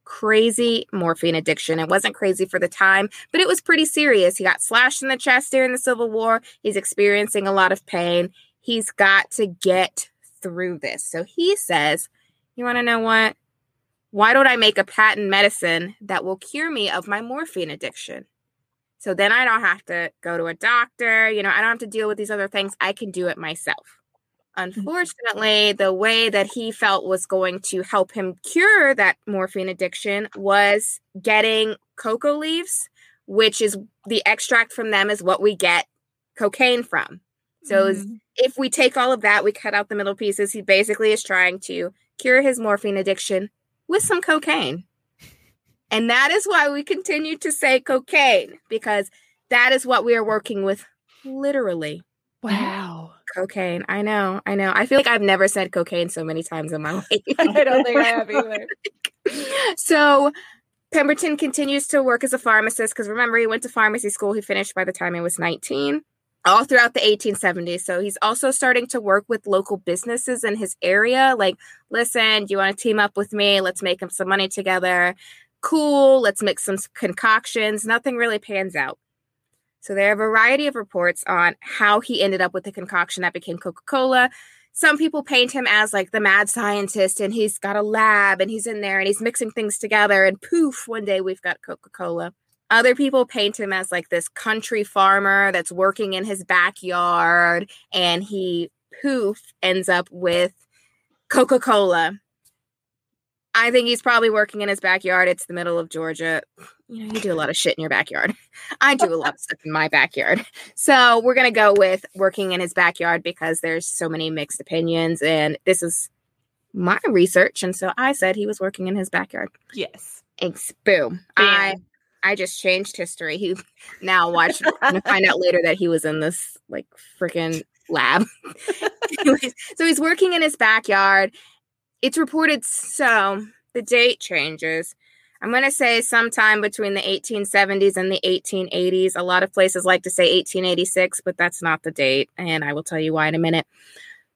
crazy morphine addiction. It wasn't crazy for the time, but it was pretty serious. He got slashed in the chest during the Civil War. He's experiencing a lot of pain. He's got to get through this. So he says, You want to know what? Why don't I make a patent medicine that will cure me of my morphine addiction? So then I don't have to go to a doctor. You know, I don't have to deal with these other things. I can do it myself. Mm-hmm. Unfortunately, the way that he felt was going to help him cure that morphine addiction was getting cocoa leaves which is the extract from them is what we get cocaine from. So Mhm. if we take all of that, we cut out the middle pieces. He basically is trying to cure his morphine addiction with some cocaine. And that is why we continue to say cocaine because that is what we are working with literally. wow. Cocaine. I know. I know. I feel like I've never said cocaine so many times in my [LAUGHS] life. [LAUGHS] I don't think I have [LAUGHS] either. so Pemberton continues to work as a pharmacist because remember, he went to pharmacy school. He finished by the time he was 19, all throughout the 1870s. So he's also starting to work with local businesses in his area. Like, listen, do you want to team up with me? Let's make some money together. Cool. Let's mix some concoctions. Nothing really pans out. So there are a variety of reports on how he ended up with the concoction that became Coca Cola some people paint him as like the mad scientist and he's got a lab and he's in there and he's mixing things together and poof one day we've got coca-cola. Other people paint him as like this country farmer that's working in his backyard and he poof ends up with coca-cola i think he's probably working in his backyard it's the middle of georgia you know you do a lot of shit in your backyard [LAUGHS] i do a lot of stuff in my backyard so we're going to go with working in his backyard because there's so many mixed opinions. And this is my research. And so I said he was working in his backyard. Yes. Thanks. Boom. I I just changed history. He now watch we're gonna find out later that he was in this like freaking lab. Anyways, [LAUGHS] so he's working in his backyard. It's reported so the date changes. I'm going to say sometime between the 1870s and the 1880s. A lot of places like to say 1886, but that's not the date. And I will tell you why in a minute.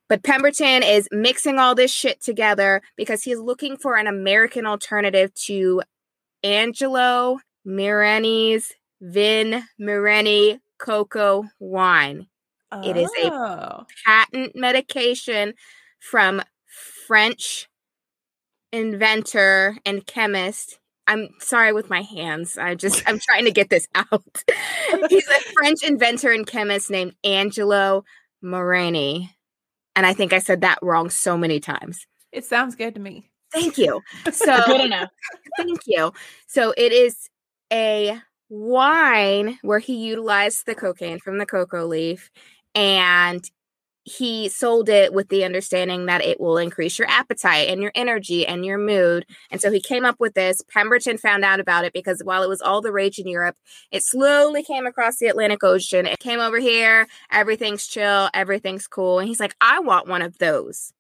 But Pemberton is mixing all this shit together because he's looking for an American alternative to Angelo Mireni's Vin Mireni cocoa wine. It is a- Oh. Patent medication from French inventor and chemist. I'm sorry with my hands. I just I'm [LAUGHS] trying to get this out. He's a French inventor and chemist named Angelo Moreni. And I think I said that wrong so many times. It sounds good to me. Thank you. [LAUGHS] So Good enough. Thank you. So it is a wine where he utilized the cocaine from the cocoa leaf and he sold it with the understanding that it will increase your appetite and your energy and your mood. And so he came up with this. Pemberton found out about it because while it was all the rage in Europe, it slowly came across the Atlantic Ocean. It came over here. Everything's chill. Everything's cool. And he's like, I want one of those.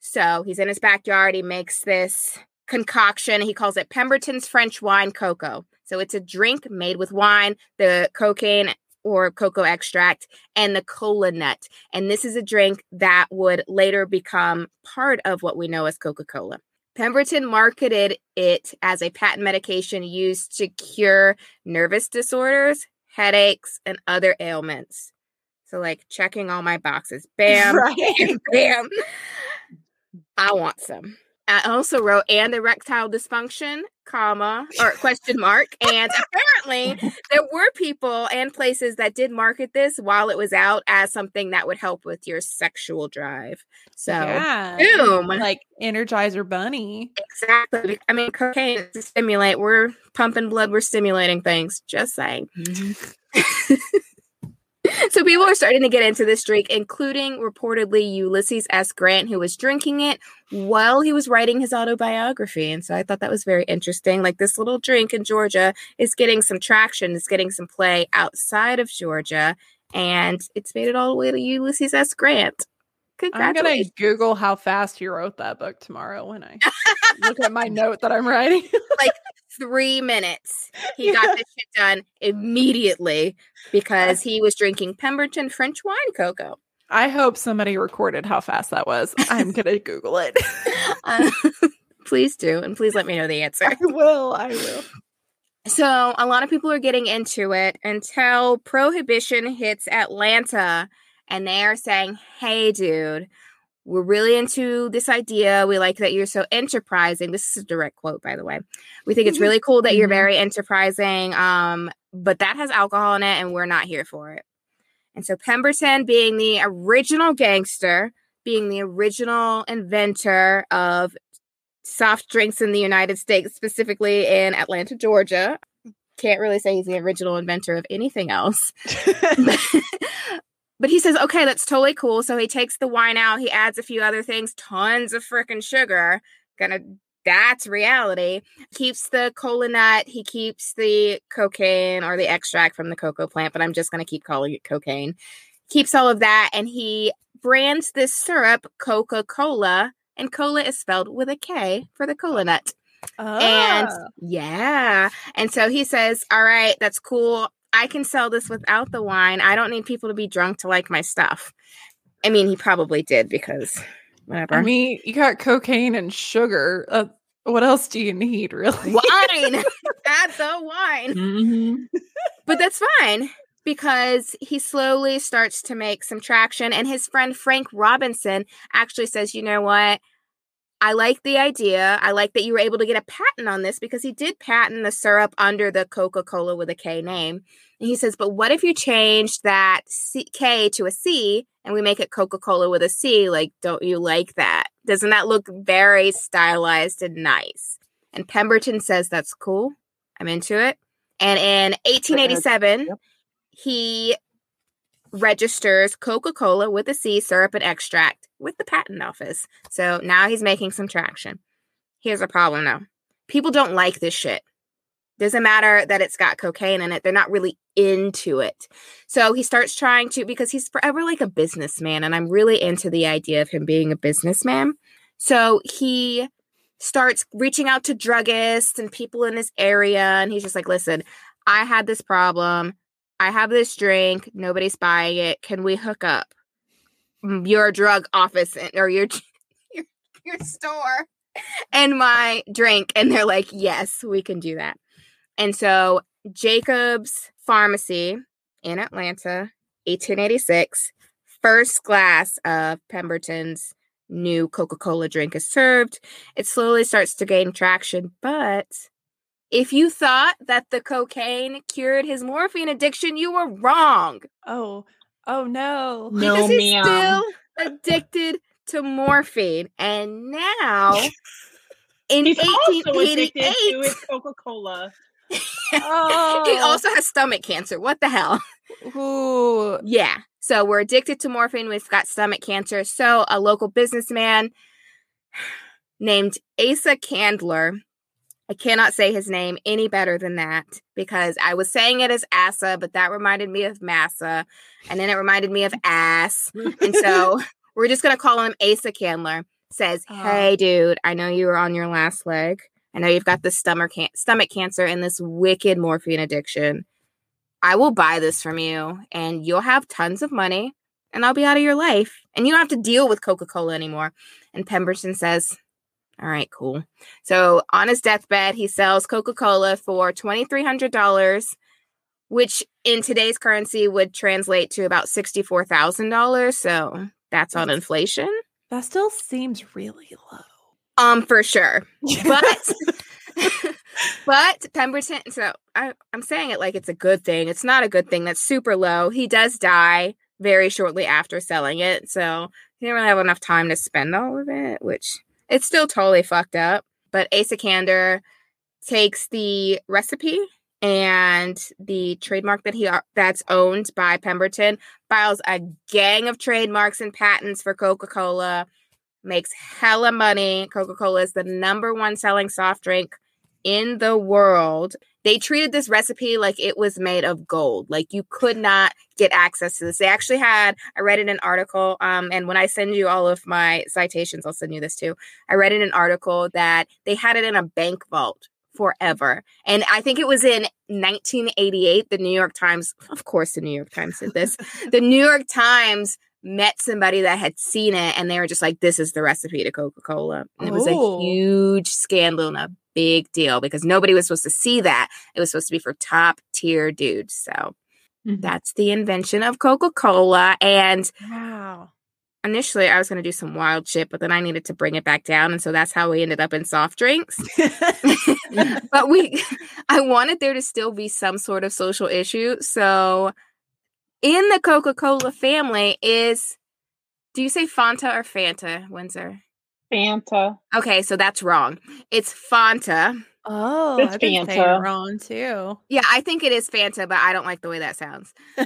So he's in his backyard. He makes this concoction. He calls it Pemberton's French Wine Cocoa. So it's a drink made with wine, the cocaine or cocoa extract, and the cola nut. And this is a drink that would later become part of what we know as Coca Cola. Pemberton marketed it as a patent medication used to cure nervous disorders, headaches, and other ailments. So, like checking all my boxes. [LAUGHS] Bam, Right. bam, bam. I want some. I also wrote and erectile dysfunction, comma or question mark. And apparently there were people and places that did market this while it was out as something that would help with your sexual drive. So yeah. boom. Like Energizer Bunny. exactly. I mean cocaine is to stimulate. We're pumping blood, we're stimulating things. Just saying. Mm-hmm. [LAUGHS] [LAUGHS] So people are starting to get into this drink, including reportedly Ulysses S. Grant, who was drinking it while he was writing his autobiography. And so I thought that was very interesting. Like this little drink in Georgia is getting some traction, it's getting some play outside of Georgia, and it's made it all the way to Ulysses S. Grant. I'm gonna Google how fast he wrote that book tomorrow when I look at my [LAUGHS] note that I'm writing. like Three minutes. He got [LAUGHS] this shit done immediately because [LAUGHS] he was drinking Pemberton French wine cocoa. I hope somebody recorded how fast that was. I'm gonna Google it. Uh, please do, and please let me know the answer. I will. I will. So, a lot of people are getting into it until prohibition hits Atlanta, and they are saying, Hey, dude, we're really into this idea. We like that you're so enterprising. This is a direct quote, by the way. We think it's really cool that you're Mhm. very enterprising, um, but that has alcohol in it, and we're not here for it. And so, Pemberton, being the original gangster, being the original inventor of soft drinks in the United States, specifically in Atlanta, Georgia, can't really say he's the original inventor of anything else. [LAUGHS] [LAUGHS] but he says, okay, that's totally cool. So he takes the wine out, he adds a few other things, tons of freaking sugar. Gonna that's reality. Keeps the cola nut, he keeps the cocaine or the extract from the cocoa plant, but I'm just gonna keep calling it cocaine. Keeps all of that, and he brands this syrup Coca Cola, and cola is spelled with a K for the cola nut. Oh. And yeah. And so he says, All right, that's cool. I can sell this without the wine. I don't need people to be drunk to like my stuff. I mean, he probably did because whatever. I mean, you got cocaine and sugar. Uh, what else do you need, really? [LAUGHS] wine. [LAUGHS] Add the wine. Mhm. But that's fine because he slowly starts to make some traction. And his friend Frank Robinson actually says, You know what? I like the idea. I like that you were able to get a patent on this because he did patent the syrup under the Coca Cola with a K name. And he says, But what if you change that C- K to a C and we make it Coca Cola with a C? Like, don't you like that? Doesn't that look very stylized and nice? And Pemberton says, That's cool. I'm into it. And in 1887, Yep. he registers Coca Cola with a C syrup and extract with the patent office. So now he's making some traction. Here's a problem though people don't like this shit. Doesn't matter that it's got cocaine in it, they're not really into it. So he starts trying to, because he's forever like a businessman, and I'm really into the idea of him being a businessman. So he starts reaching out to druggists and people in his area, and he's just like, listen, I had this problem. I have this drink. Nobody's buying it. Can we hook up Mm, your drug office or your [LAUGHS] your, your store and my drink? And they're like, yes, we can do that. And so Jacob's Pharmacy in Atlanta, 1886, first glass of Pemberton's new Coca Cola drink is served. It slowly starts to gain traction, but if you thought that the cocaine cured his morphine addiction, you were wrong. Oh, oh no. [LAUGHS] No, because he's ma'am. still addicted to morphine. And now [LAUGHS] in He's also addicted to 1888, Coca Cola. [LAUGHS] Oh. he also has stomach cancer. What the hell? Ooh. Yeah. So we're addicted to morphine. We've got stomach cancer. So a local businessman [SIGHS] named Asa Candler. I cannot say his name any better than that because I was saying it as Asa, but that reminded me of Massa, and then it reminded me of ass. And so [LAUGHS] we're just gonna call him Asa Candler. Says, Oh. "Hey, dude, I know you were on your last leg. I know you've got this stomach can- stomach cancer and this wicked morphine addiction. I will buy this from you, and you'll have tons of money, and I'll be out of your life, and you don't have to deal with Coca Cola anymore." And Pemberton says, "All right, cool." So on his deathbed, he sells Coca Cola for twenty three hundred dollars, which in today's currency would translate to about sixty four thousand dollars. So that's on inflation. That still seems really low. Um, for sure. [LAUGHS] But [LAUGHS] but Pemberton, so I, I'm saying it like it's a good thing. It's not a good thing. That's super low. He does die very shortly after selling it, so he didn't really have enough time to spend all of it, which it's still totally fucked up. But Asa Candler takes the recipe and the trademark that he uh, that's owned by Pemberton files a gang of trademarks and patents for Coca-Cola makes hella money. Coca Cola is the number one selling soft drink in the world. They treated this recipe like it was made of gold. Like you could not get access to this. They actually had, I read in an article, um, and when I send you all of my citations, I'll send you this too. I read in an article that they had it in a bank vault forever. And I think it was in 1988, the New York Times, of course, the New York Times did this. [LAUGHS] the New York Times met somebody that had seen it and they were just like, this is the recipe to Coca Cola. And it was Oh. a huge scandal and a big deal because nobody was supposed to see that. It was supposed to be for top tier dudes. So Mhm. that's the invention of Coca Cola. And Wow. initially, I was going to do some wild shit, but then I needed to bring it back down. And so that's how we ended up in soft drinks. [LAUGHS] but we [LAUGHS] I wanted there to still be some sort of social issue. So in the Coca-Cola family is do you say Fanta or Fanta, Windsor? Fanta. Okay, so that's wrong. It's Fanta. Oh, It's I've been saying it Fanta. wrong too. Yeah, I think it is Fanta, but I don't like the way that sounds. [LAUGHS]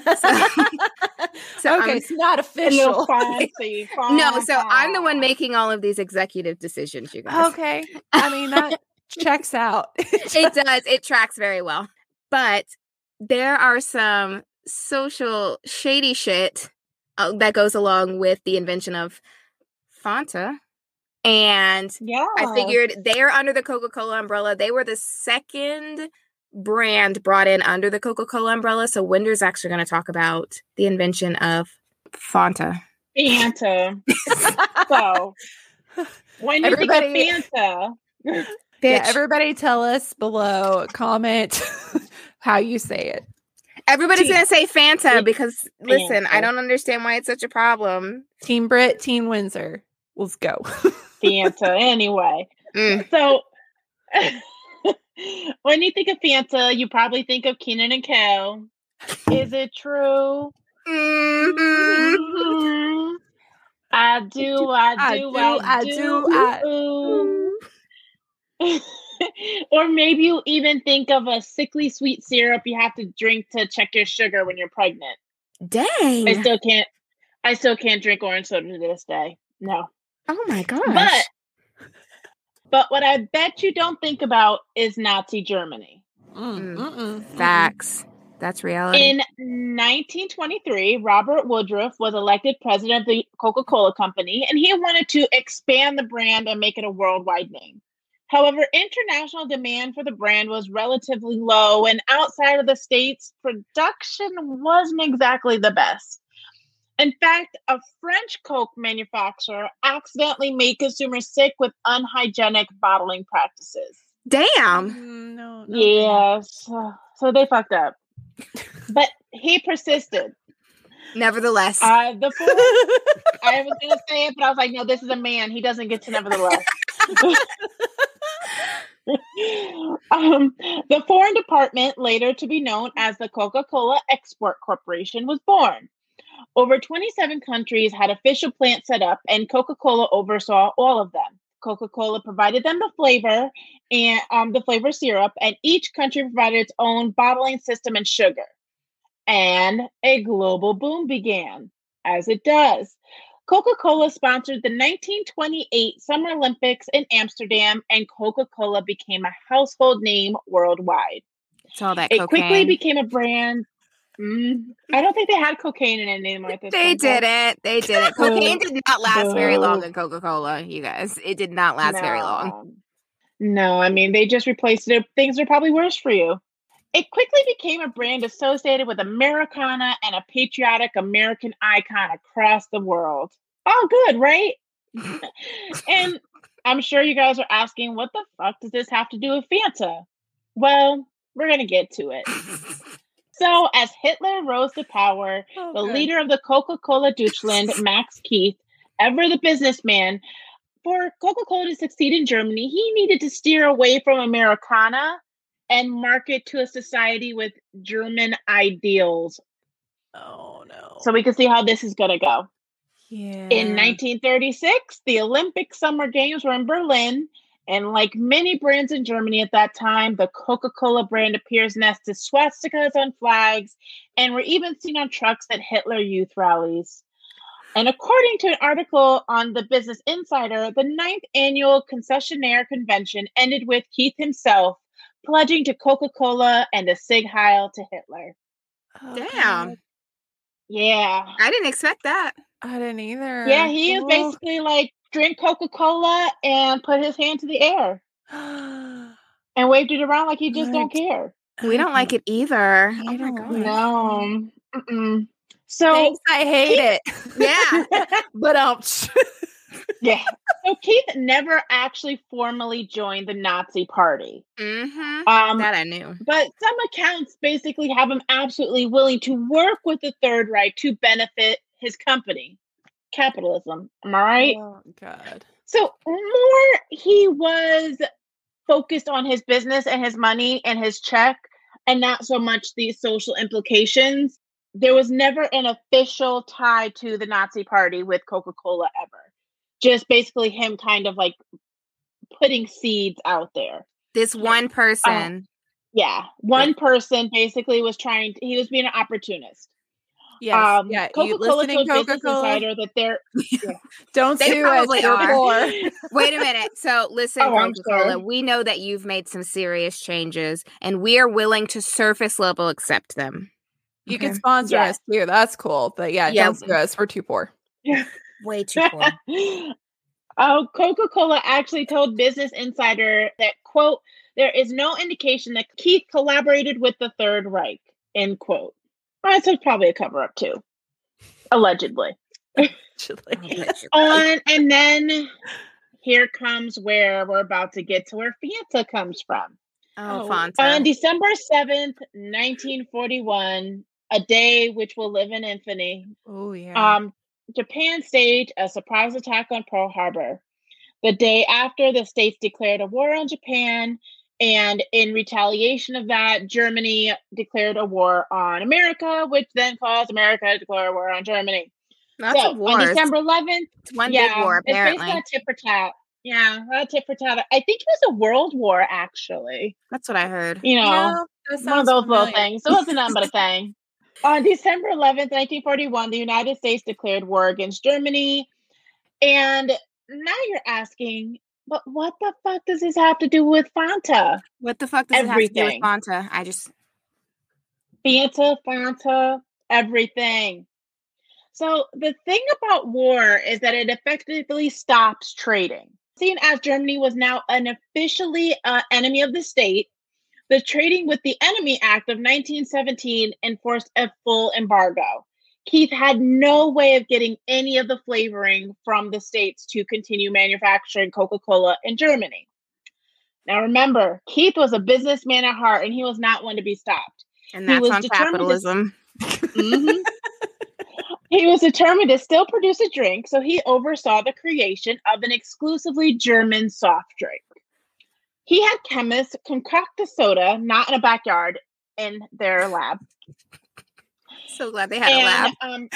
So [LAUGHS] okay, I'm- it's not official. fancy. [LAUGHS] No, so I'm the one making all of these executive decisions, you guys. okay, I mean that checks out. it does. It tracks very well. But there are some social shady shit uh, that goes along with the invention of Fanta. And Yeah. I figured they're under the Coca Cola umbrella. They were the second brand brought in under the Coca Cola umbrella. So Windsor's actually going to talk about the invention of Fanta. Fanta. [LAUGHS] so when you Everybody- think of Fanta, [LAUGHS] Bitch. yeah, everybody tell us below. Comment [LAUGHS] how you say it. Everybody's going to say Fanta because, listen, I don't understand why it's such a problem. Team Brit, Team Windsor. Let's go. Fanta. Anyway, Mm. so [LAUGHS] when you think of Fanta, you probably think of Kenan and Kel. Is it true? Mhm. Mhm. I do, I I do, do, I I do, do, I ooh. [LAUGHS] or maybe you even think of a sickly sweet syrup you have to drink to check your sugar when you're pregnant. Dang. I still can't. I still can't drink orange soda to this day. No, oh my gosh. but but what I bet you don't think about is Nazi Germany. Mm, Mm. mm-mm, Facts. That's reality. In 1923, Robert Woodruff was elected president of the Coca Cola Company, and he wanted to expand the brand and make it a worldwide name. However, international demand for the brand was relatively low, and outside of the States, production wasn't exactly the best. In fact, a French Coke manufacturer accidentally made consumers sick with unhygienic bottling practices. Damn. Mm, no, no, Yes. [SIGHS] So they fucked up. But he persisted. Nevertheless. Uh, the four, [LAUGHS] I was gonna say it, but I was like, no, this is a man. He doesn't get to nevertheless. [LAUGHS] um, the foreign department, later to be known as the Coca-Cola Export Corporation, was born. Over 27 countries had official plants set up, and Coca-Cola oversaw all of them. Coca-Cola provided them the flavor and um, the flavor syrup, and each country provided its own bottling system and sugar. And a global boom began, as it does. Coca Cola sponsored the 1928 Summer Olympics in Amsterdam, and Coca Cola became a household name worldwide. it's all that It cocaine. quickly became a brand. Mm, I don't think they had cocaine in it anymore. [LAUGHS] They did it. They did it. [LAUGHS] Cocaine did not last very long in Coca Cola, you guys. It did not last very long. No. No, I mean, they just replaced it. Things are probably worse for you. It quickly became a brand associated with Americana and a patriotic American icon across the world. All good, right? [LAUGHS] and I'm sure you guys are asking, what the fuck does this have to do with Fanta? Well, we're going to get to it. So, as Hitler rose to power, Oh, the leader of the Coca Cola Deutschland, [LAUGHS] Max Keith, ever the businessman, for Coca Cola to succeed in Germany, he needed to steer away from Americana and market to a society with German ideals. Oh no. So we can see how this is going to go. yeah. In 1936, the Olympic Summer Games were in Berlin. And like many brands in Germany at that time, the Coca Cola brand appears next to swastikas on flags and were even seen on trucks at Hitler Youth rallies. And according to an article on the Business Insider, the ninth annual concessionaire convention ended with Keith himself pledging to Coca Cola and a Sieg Heil to Hitler. Oh, Damn. God. Yeah. I didn't expect that. I didn't either. Yeah, he is Oh. basically like drink Coca Cola and put his hand to the air [GASPS] and waved it around like he just don't care. We don't like it either. I Oh my don't god. No. Mm-mm. So Thanks, I hate it. Yeah. [LAUGHS] but um, [LAUGHS] yeah. So Keith never actually formally joined the Nazi party. Mm-hmm. Um, that I knew. but some accounts basically have him absolutely willing to work with the Third Reich to benefit his company. Capitalism. Am I right? oh God. So more he was focused on his business and his money and his check and not so much the social implications. There was never an official tie to the Nazi party with Coca-Cola ever. Just basically him kind of like putting seeds out there. This one uh, person. Yeah, one person basically was trying. To, he was being an opportunist. Yes. Um, yeah. Coca-Cola listening, told Coca-Cola Insider that they're [LAUGHS] Don't They sue us. You're [LAUGHS] Wait a minute. So listen, Oh, Coca-Cola, we know that you've made some serious changes and we are willing to surface level accept them. You Okay. can sponsor Yeah. us too. That's cool. But yeah, Yeah. don't sue us. We're too poor. Yeah. Way too poor. [LAUGHS] oh, Coca Cola actually told Business Insider that, quote, there is no indication that Keith collaborated with the Third Reich, end quote. Well, That's probably a cover up, too. Allegedly. Actually. [LAUGHS] On, and then here comes where we're about to get to where Fanta comes from. Oh, Oh, Fanta. On December 7th, 1941, a day which will live in infamy, Oh yeah. um, Japan staged a surprise attack on Pearl Harbor. The day after, the states declared a war on Japan, and in retaliation of that, Germany declared a war on America, which then caused America to declare a war on Germany. Lots so of wars. on December 11th, It's one yeah, big war, it's basically apparently. a tit for tat. Yeah, a tit for tat. I think it was a world war, actually. That's what I heard. You know, Yeah, one of those little things. It wasn't nothing but a thing. On December 11th, 1941, the United States declared war against Germany. And now you're asking, but what the fuck does this have to do with Fanta? What the fuck does it have to do with Fanta? I just Fanta, Fanta, everything. So the thing about war is that it effectively stops trading. Seeing as Germany was now an officially uh, enemy of the state, the Trading with the Enemy Act of 1917 enforced a full embargo. Keith had no way of getting any of the flavoring from the states to continue manufacturing Coca Cola in Germany. Now remember, Keith was a businessman at heart and he was not one to be stopped. and that's on determined to- capitalism. Mhm. [LAUGHS] he was determined to still produce a drink, so he oversaw the creation of an exclusively German soft drink. He had chemists concoct a soda, not in a backyard, in their lab. So glad they had a lab. um,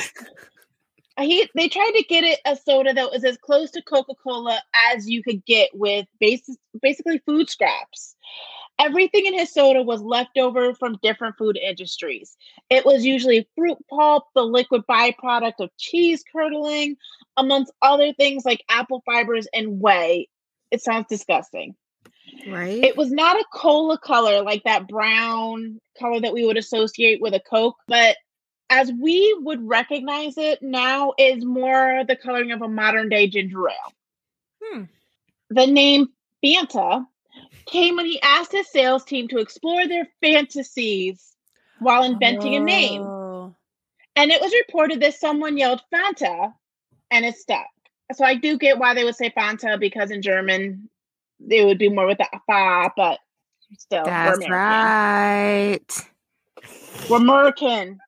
he they tried to get it a soda that was as close to Coca-Cola as you could get with basic, basically food scraps. Everything in his soda was left over from different food industries. It was usually fruit pulp, the liquid byproduct of cheese curdling, amongst other things like apple fibers and whey. It sounds disgusting. Right? It was not a cola color like that brown color that we would associate with a Coke, but as we would recognize it now is more the coloring of a modern day ginger ale. Hmm. The name Fanta came when he asked his sales team to explore their fantasies while inventing a name. Oh. And it was reported that someone yelled Fanta and it stuck. So I do get why they would say Fanta because in German they would be more with the fa, but still, we're That's American. right. We're American.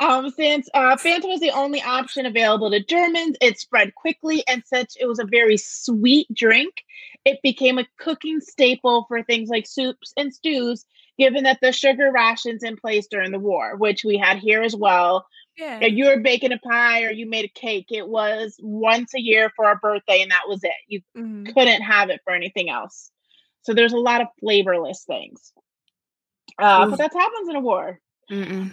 Um, since uh, Fanta was the only option available to Germans, it spread quickly, and since it was a very sweet drink, it became a cooking staple for things like soups and stews. Given that the sugar rations in place during the war, which we had here as well, Yeah. if you were baking a pie or you made a cake, it was once a year for our birthday, and that was it. You Mhm. couldn't have it for anything else. So there's a lot of flavorless things. Uh, but that happens in a war.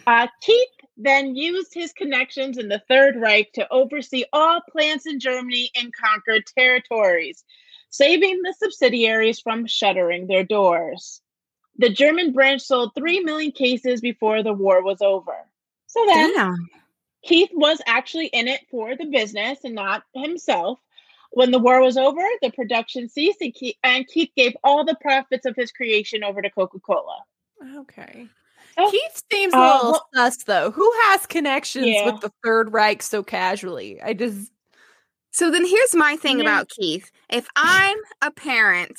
Uh, Keith then used his connections in the Third Reich to oversee all plants in Germany and conquered territories, saving the subsidiaries from shuttering their doors. The German branch sold 3 million cases before the war was over. So then, Damn. Keith was actually in it for the business and not himself. When the war was over, the production ceased, and Keith, and Keith gave all the profits of his creation over to Coca Cola. Okay. Oh, Keith seems a uh, little well- sus though. Who has connections Yeah. with the Third Reich so casually? I just So then here's my thing Yeah. about Keith. If I'm a parent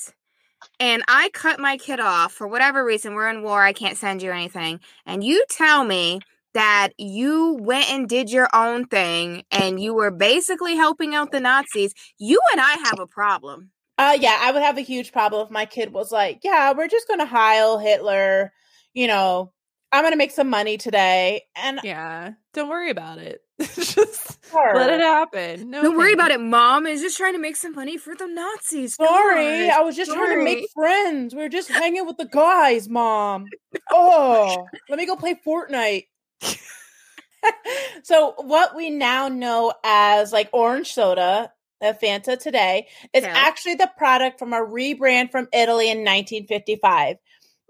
and I cut my kid off for whatever reason, we're in war, I can't send you anything, and you tell me that you went and did your own thing and you were basically helping out the Nazis, you and I have a problem. Uh yeah, I would have a huge problem if my kid was like, "Yeah, we're just going to heil Hitler, you know, I'm going to make some money today." And yeah. Don't worry about it. [LAUGHS] just Sure. let it happen. No Don't worry about it, mom. Is just trying to make some money for the Nazis. Sorry, Gosh, I was just trying to make friends. We were just hanging with the guys, mom. [LAUGHS] Oh, let me go play Fortnite. [LAUGHS] so, what we now know as like orange soda, uh, Fanta today, is Yeah. actually the product from a rebrand from Italy in 1955.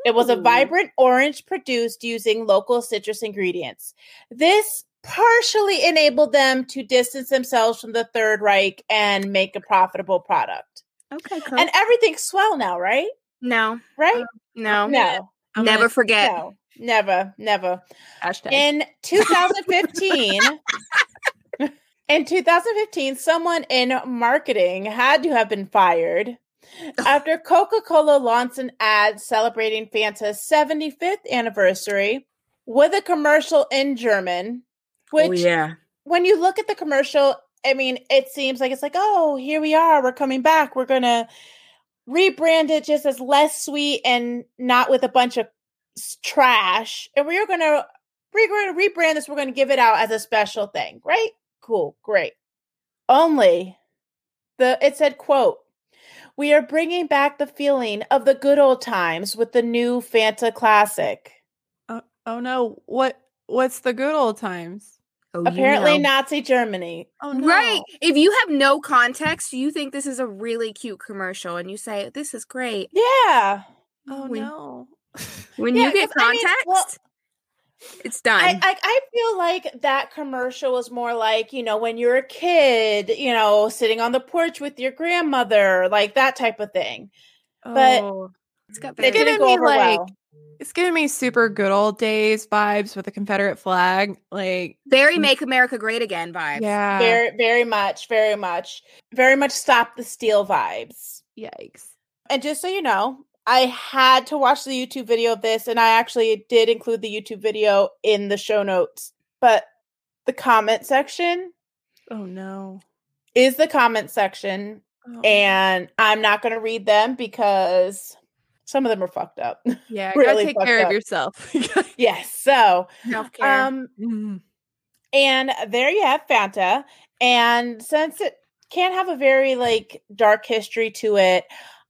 It was a vibrant orange produced using local citrus ingredients. This partially enabled them to distance themselves from the Third Reich and make a profitable product. Okay, cool. And everything's swell now, right? no, Right? Um, no, no, I'm never gonna- forget. no, never, never. hashtag. In 2015, [LAUGHS] in 2015, someone in marketing had to have been fired after Coca Cola launched an ad celebrating Fanta's 75th anniversary with a commercial in German, oh, which oh yeah. when you look at the commercial, I mean, it seems like it's like, oh, here we are, we're coming back, we're gonna rebrand it just as less sweet and not with a bunch of trash, and we're gonna we're gonna rebrand this. We're gonna give it out as a special thing, right? Cool, great. Only the it said quote. We are bringing back the feeling of the good old times with the new Fanta Classic. oh, oh no, what what's the good old times? Oh, you Apparently, know. Nazi Germany. Oh no. Right. If you have no context, you think this is a really cute commercial and you say, This is great. Yeah. Oh When- no. When Yeah, you get 'cause I mean, context, well, it's done. I, I I feel like that commercial was more like you know when you're a kid, you know, sitting on the porch with your grandmother, like that type of thing. But- Oh. it's got It didn't go me, over like, well. It's giving me super good old days vibes with the Confederate flag. Like, very make America great again vibes. yeah. Very very much, very much, very much stop the steal vibes. Yikes. And just so you know, I had to watch the YouTube video of this, and I actually did include the YouTube video in the show notes. But the comment section Oh no. is the comment section, Oh. and I'm not going to read them because some of them are fucked up. yeah, [LAUGHS] really [LAUGHS] gotta take care up. of yourself. yes. So, Healthcare. um, Mm. and there you have Fanta. And since it can't have a very like dark history to it,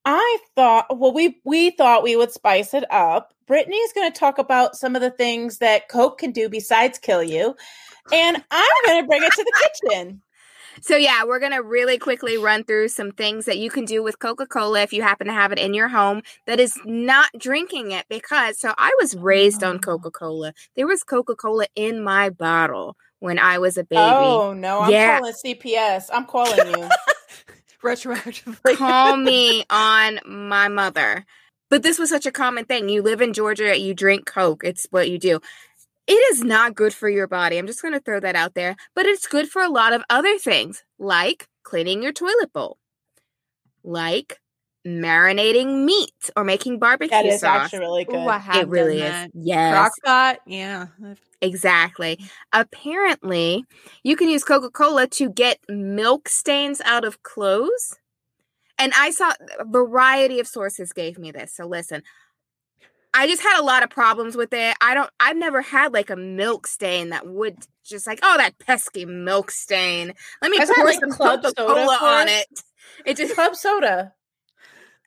I thought well we we thought we would spice it up. Brittany is going to talk about some of the things that Coke can do besides kill you, and I'm going to bring it to the kitchen. So yeah, we're gonna really quickly run through some things that you can do with Coca-Cola if you happen to have it in your home that is not drinking it because so I was raised on Oh. Coca-Cola. There was Coca-Cola in my bottle when I was a baby. Oh no, I'm Yeah. calling CPS. I'm calling you. Retroactively. [LAUGHS] Call me on my mother. But this was such a common thing. You live in Georgia, you drink Coke. It's what you do. It is not good for your body. I'm just going to throw that out there. But it's good for a lot of other things, like cleaning your toilet bowl, like marinating meat or making barbecue that is sauce. actually really good. Ooh, it really is. that. Yes. Crock pot. Yeah. Exactly. Apparently, you can use Coca Cola to get milk stains out of clothes. And I saw a variety of sources gave me this. So listen, I just had a lot of problems with it. I don't, I've never had like a milk stain that would just like, oh, that pesky milk stain. Let me I've had, pour like, some club Coca soda Cola for on it. it. It just, Club soda.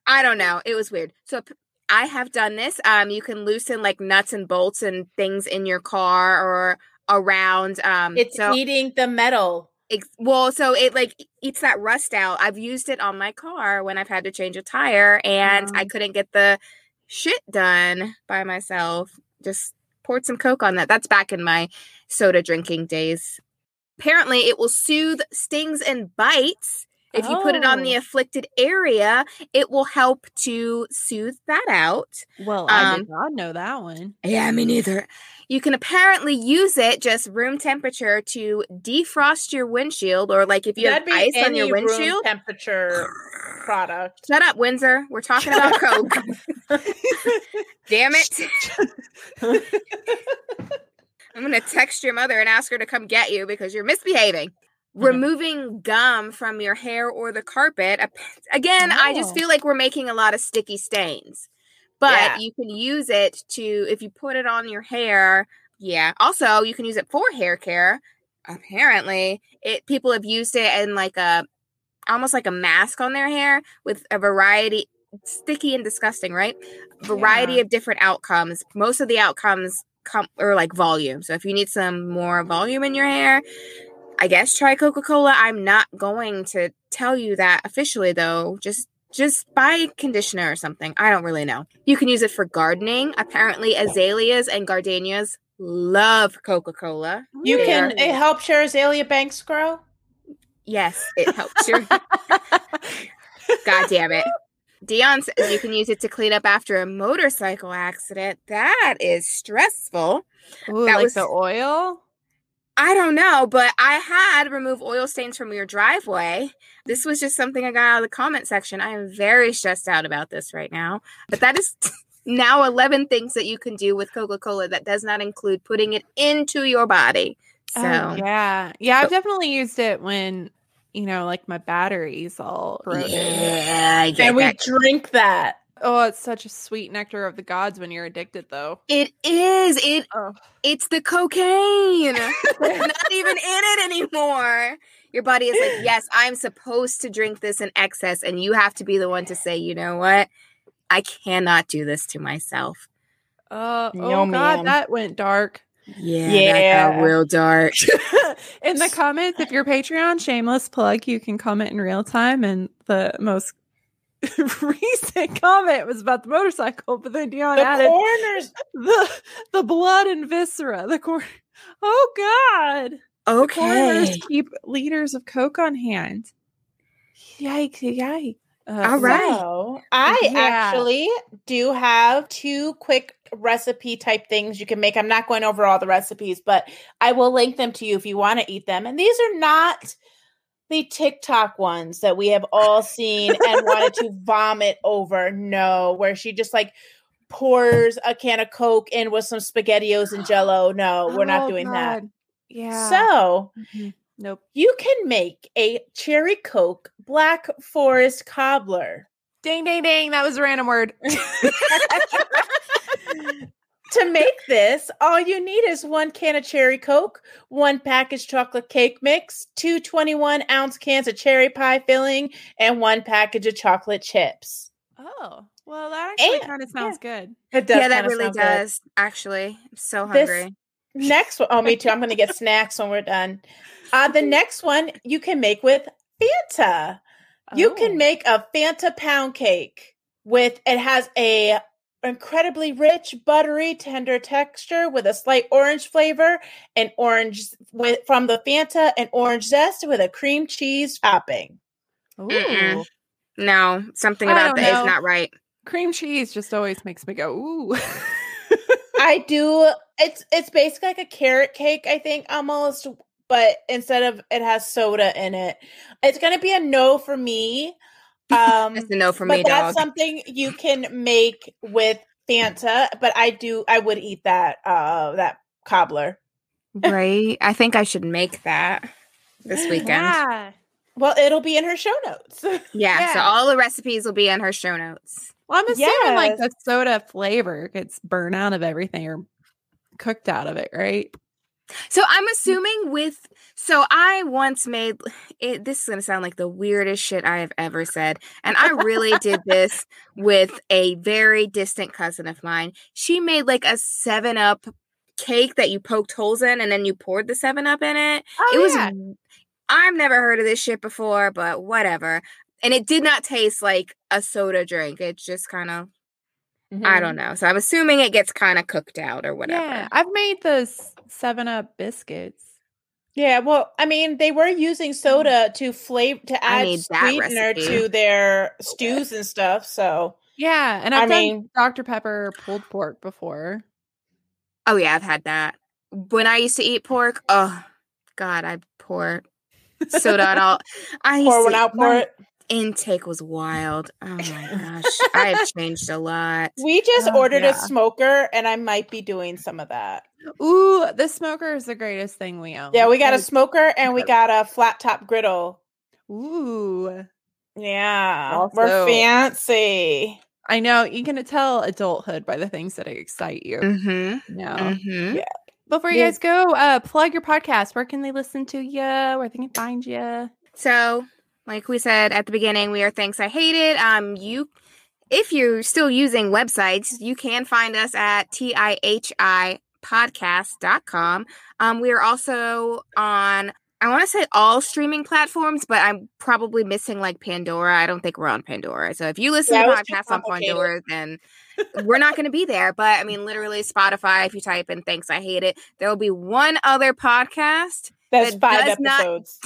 I don't know. It was weird. So I have done this. Um, you can loosen like nuts and bolts and things in your car or around. Um, It's so eating the metal. ex- well, so it like eats that rust out. I've used it on my car when I've had to change a tire, and I couldn't get the shit done by myself. Just poured some Coke on that. That's back in my soda drinking days. Apparently, it will soothe stings and bites. If you put it on the Oh. afflicted area, it will help to soothe that out. Well, I Um, did not know that one. Yeah, me neither. You can apparently use it just room temperature to defrost your windshield, or like if you That'd have be ice on any your room windshield. temperature [SIGHS] product. Shut up, Windsor. We're talking about Coke. [LAUGHS] Damn it. [LAUGHS] I'm going to text your mother and ask her to come get you because you're misbehaving. Removing gum from your hair or the carpet. Again, I just Oh. feel like we're making a lot of sticky stains. But Yeah. you can use it to, if you put it on your hair, yeah. Also, you can use it for hair care. apparently it people have used it in like a almost like a mask on their hair with a variety sticky and disgusting, right? Variety Yeah. of different outcomes. Most of the outcomes come or like volume. So if you need some more volume in your hair, I guess try Coca-Cola. I'm not going to tell you that officially though. Just just buy conditioner or something. I don't really know. You can use it for gardening. Apparently azaleas and gardenias love Coca-Cola. You They can. are- It helps your azalea banks grow. Yes, it helps your [LAUGHS] God damn it. Dion says you can use it to clean up after a motorcycle accident. That is stressful. Ooh, That like was- the oil. I don't know, but I had remove oil stains from your driveway. This was just something I got out of the comment section. I am very stressed out about this right now. But that is [LAUGHS] now 11 things that you can do with Coca Cola that does not include putting it into your body. So, Oh, yeah, yeah. I've definitely used it when you know, like my batteries all corroded. yeah, I get And we that. drink that. Oh, it's such a sweet nectar of the gods when you're addicted, though. It is. It Oh. it's the cocaine. [LAUGHS] not even in it anymore. Your body is like, yes, I'm supposed to drink this in excess, and you have to be the one to say, you know what? I cannot do this to myself. Uh, No, oh god, man. that went dark. Yeah, Yeah. that got real dark. [LAUGHS] in the comments, if you're Patreon, shameless plug, you can comment in real time. And the most [LAUGHS] recent comment was about the motorcycle, but then Dion The added corners. the the blood and viscera. The cor- oh god, the Okay. keep liters of coke on hand. Yikes! Yikes! Uh, All right. So, I Yeah. actually do have two quick recipe type things you can make. I'm not going over all the recipes, but I will link them to you if you want to eat them. And these are not the TikTok ones that we have all seen and wanted to [LAUGHS] vomit over. No, where she just like pours a can of Coke in with some SpaghettiOs and Jello. No, we're not Oh, doing that. Yeah. So, Mhm. nope. you can make a cherry Coke Black Forest cobbler. Ding, ding, ding. That was a random word. [LAUGHS] [LAUGHS] to make this, all you need is one can of cherry coke, one package chocolate cake mix, two 21 ounce cans of cherry pie filling, and one package of chocolate chips. oh, well, that actually kind of sounds good. It does. yeah, that really sound good. does. Actually, I'm so This- hungry. Next one, oh, me too. I'm going to get snacks when we're done. Uh, the [LAUGHS] next one you can make with Fanta. You Oh. can make a Fanta pound cake with it has a incredibly rich, buttery, tender texture with a slight orange flavor and orange with from the Fanta and orange zest with a cream cheese topping. Ooh. Mm-mm. No, something about don't that is not right. Cream cheese just always makes me go, ooh. I [LAUGHS] do it's it's basically like a carrot cake, I think almost, but instead of it has soda in it. It's gonna be a no for me. Um That's a no for but me, that's dog. something you can make with Fanta. But I do, I would eat that, uh, that cobbler. right? I think I should make that this weekend. Yeah. yeah. Well, it'll be in her show notes. So [LAUGHS] Yeah. So all the recipes will be in her show notes. Well, I'm assuming like the soda flavor gets burned out of everything or cooked out of it, right? So I'm assuming with so I once made it this is going to sound like the weirdest shit I have ever said and I really did this with a very distant cousin of mine. She made like a 7 up cake that you poked holes in and then you poured the 7 up in it. Oh, it was I've never heard of this shit before, but whatever. And it did not taste like a soda drink. It just kind of I mm-hmm. don't know. So I'm assuming it gets kind of cooked out or whatever. Yeah, I've made those Seven Up biscuits. Yeah, well, I mean, they were using mm-hmm. soda to flavor to add sweetener recipe. to their stews and stuff. So Yeah, and I I've done mean- Dr Pepper pulled pork before. Oh yeah, I've had that. When I used to eat pork, oh god, I pour soda on all. I used pour one to- out for it. Intake was wild. Oh my [LAUGHS] gosh, I have changed a lot. We just Oh, ordered yeah. a smoker, and I might be doing some of that. Ooh, the smoker is the greatest thing we own. Yeah, we got a smoker and we got a flat top griddle. Ooh, Yeah, we're fancy. I know you can tell adulthood by the things that excite you. Mm-hmm. No, Mm-hmm. Yeah. Before you guys go, uh, plug your podcast. Where can they listen to you? Where they can find you? So, like we said at the beginning, we are Thanks I Hate It. Um, you, if you're still using websites, you can find us at TIHI podcast.com. Um, we are also on I want to say all streaming platforms, but I'm probably missing like Pandora. I don't think we're on Pandora. So if you listen Yeah, to podcasts on. Pandora, then we're not going to be there. But I mean, literally, Spotify, if you type in Thanks, I Hate It, there will be one other podcast That's That five does not- episodes.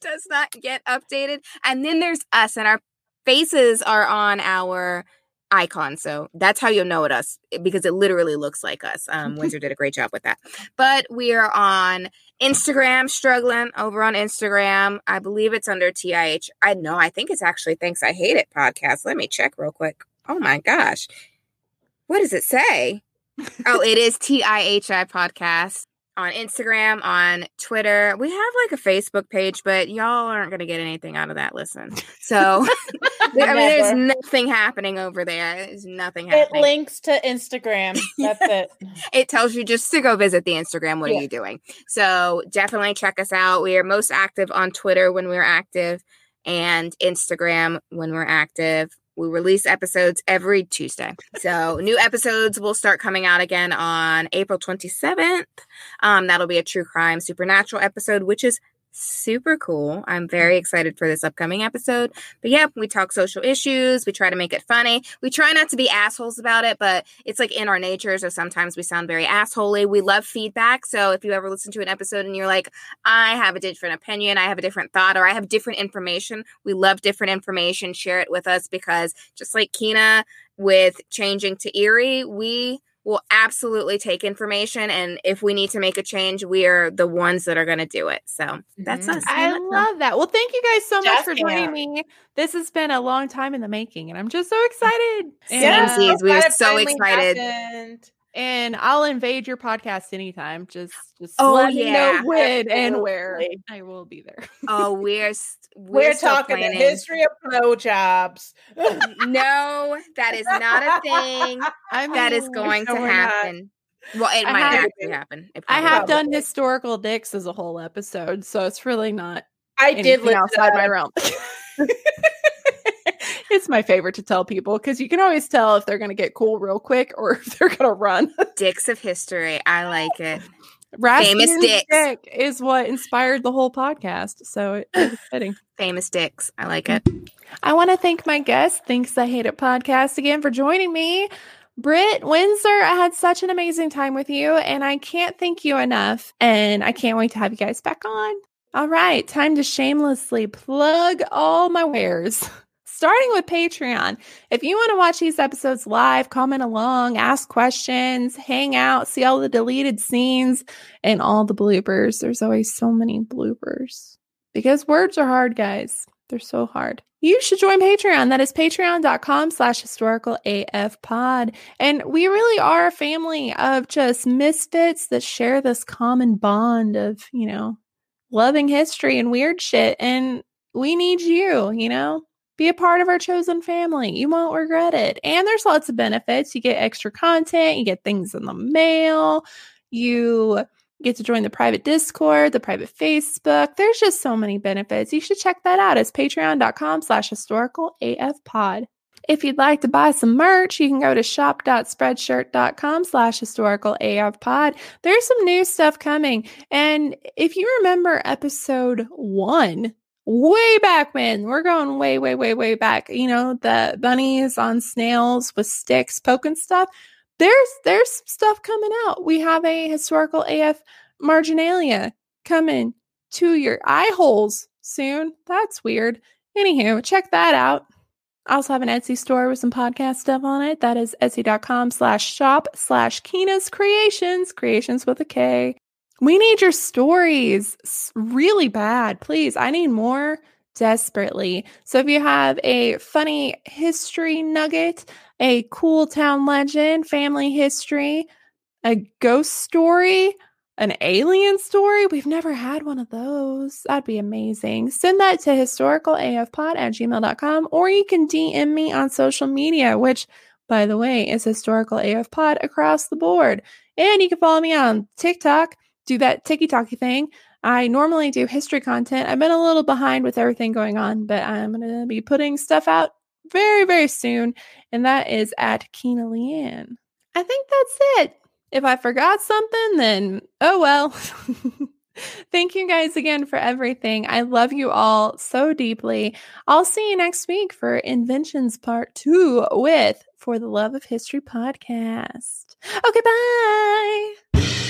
Does not get updated. And then there's us, and our faces are on our icon. So that's how you'll know it us because it literally looks like us. Um, [LAUGHS] Windsor did a great job with that. But we are on Instagram, struggling over on Instagram. I believe it's under TIH. I know, I think it's actually Thanks I Hate It podcast. Let me check real quick. Oh my gosh. What does it say? oh, it is TIHI podcast on Instagram, on Twitter. We have like a Facebook page, but y'all aren't going to get anything out of that listen. So, [LAUGHS] I mean, there's nothing happening over there. There's nothing It links to Instagram. That's [LAUGHS] it. it tells you just to go visit the Instagram. What Yeah. are you doing? So, definitely check us out. We are most active on Twitter when we're active and Instagram when we're active. We release episodes every Tuesday. So, [LAUGHS] new episodes will start coming out again on April 27th. Um, that'll be a true crime supernatural episode, which is super cool. I'm very excited for this upcoming episode. But yeah, we talk social issues. We try to make it funny. We try not to be assholes about it, but it's like in our nature. So sometimes we sound very assholey. We love feedback. So if you ever listen to an episode and you're like, I have a different opinion, I have a different thought, or I have different information, we love different information. Share it with us because just like Kina with changing to Erie, we will absolutely take information. And if we need to make a change, we are the ones that are going to do it. So that's Mhm. us. in a I nutshell. love that. Well, thank you guys so much for joining me. This has been a long time in the making, and I'm just so [LAUGHS] excited. Yeah. And, Samesies. We are so excited. happened. And I'll invade your podcast anytime. Just, just Oh, let me yeah. know [LAUGHS] when and where I will be there. Oh, [LAUGHS] we're s- We're, still talking the history of blowjobs. No, that is not a thing. [LAUGHS] I mean, That is going no, to we're not. happen. Well, it I might have- actually happen. I have will. done historical dicks as a whole episode, so it's really not I did anything listen outside my realm. It's my favorite to tell people because you can always tell if they're going to get cool real quick or [LAUGHS] if they're going to run. Dicks of history. I like it. Rasputin's dicks. dick is what inspired the whole podcast, so it, it's [LAUGHS] fitting. Famous dicks. I like it. I want to thank my guest, Thanks I Hate It podcast, again for joining me. Britt Windsor, I had such an amazing time with you, and I can't thank you enough. And I can't wait to have you guys back on. All right, time to shamelessly plug all my wares. [LAUGHS] Starting with Patreon. If you want to watch these episodes live, comment along, ask questions, hang out, see all the deleted scenes and all the bloopers. There's always so many bloopers because words are hard, guys. They're so hard. You should join Patreon. That is patreon.com slash historical AF pod. And we really are a family of just misfits that share this common bond of, you know, loving history and weird shit. And we need you, you know? Be a part of our chosen family. You won't regret it. And there's lots of benefits. You get extra content, you get things in the mail, you get to join the private Discord, the private Facebook. There's just so many benefits. You should check that out. It's patreon.com slash historical AF pod. If you'd like to buy some merch, you can go to shop.spreadshirt.com slash historical AF pod. There's some new stuff coming. And if you remember episode one, way back when, we're going way, way, way, way back, you know, the bunnies on snails with sticks poking stuff. There's there's stuff coming out. We have a historical AF marginalia coming to your eye holes soon. That's weird. Anywho, check that out. I also have an Etsy store with some podcast stuff on it. That is etsy.com slash shop slash Kina's Creations, creations with a K. We need your stories really bad. Please, I need more desperately. So if you have a funny history nugget, a cool town legend, family history, a ghost story, an alien story. We've never had one of those. That'd be amazing. Send that to historicalafpod at gmail.com or you can DM me on social media, which by the way, is Historical AF Pod across the board. And you can follow me on TikTok, do that TikTok thing. I normally do history content. I've been a little behind with everything going on, but I'm going to be putting stuff out very, very soon. And that is at Kina Leanne. I think that's it. If I forgot something, then oh well. [LAUGHS] Thank you guys again for everything. I love you all so deeply. I'll see you next week for Inventions Part 2 with For the Love of History podcast. Okay, bye.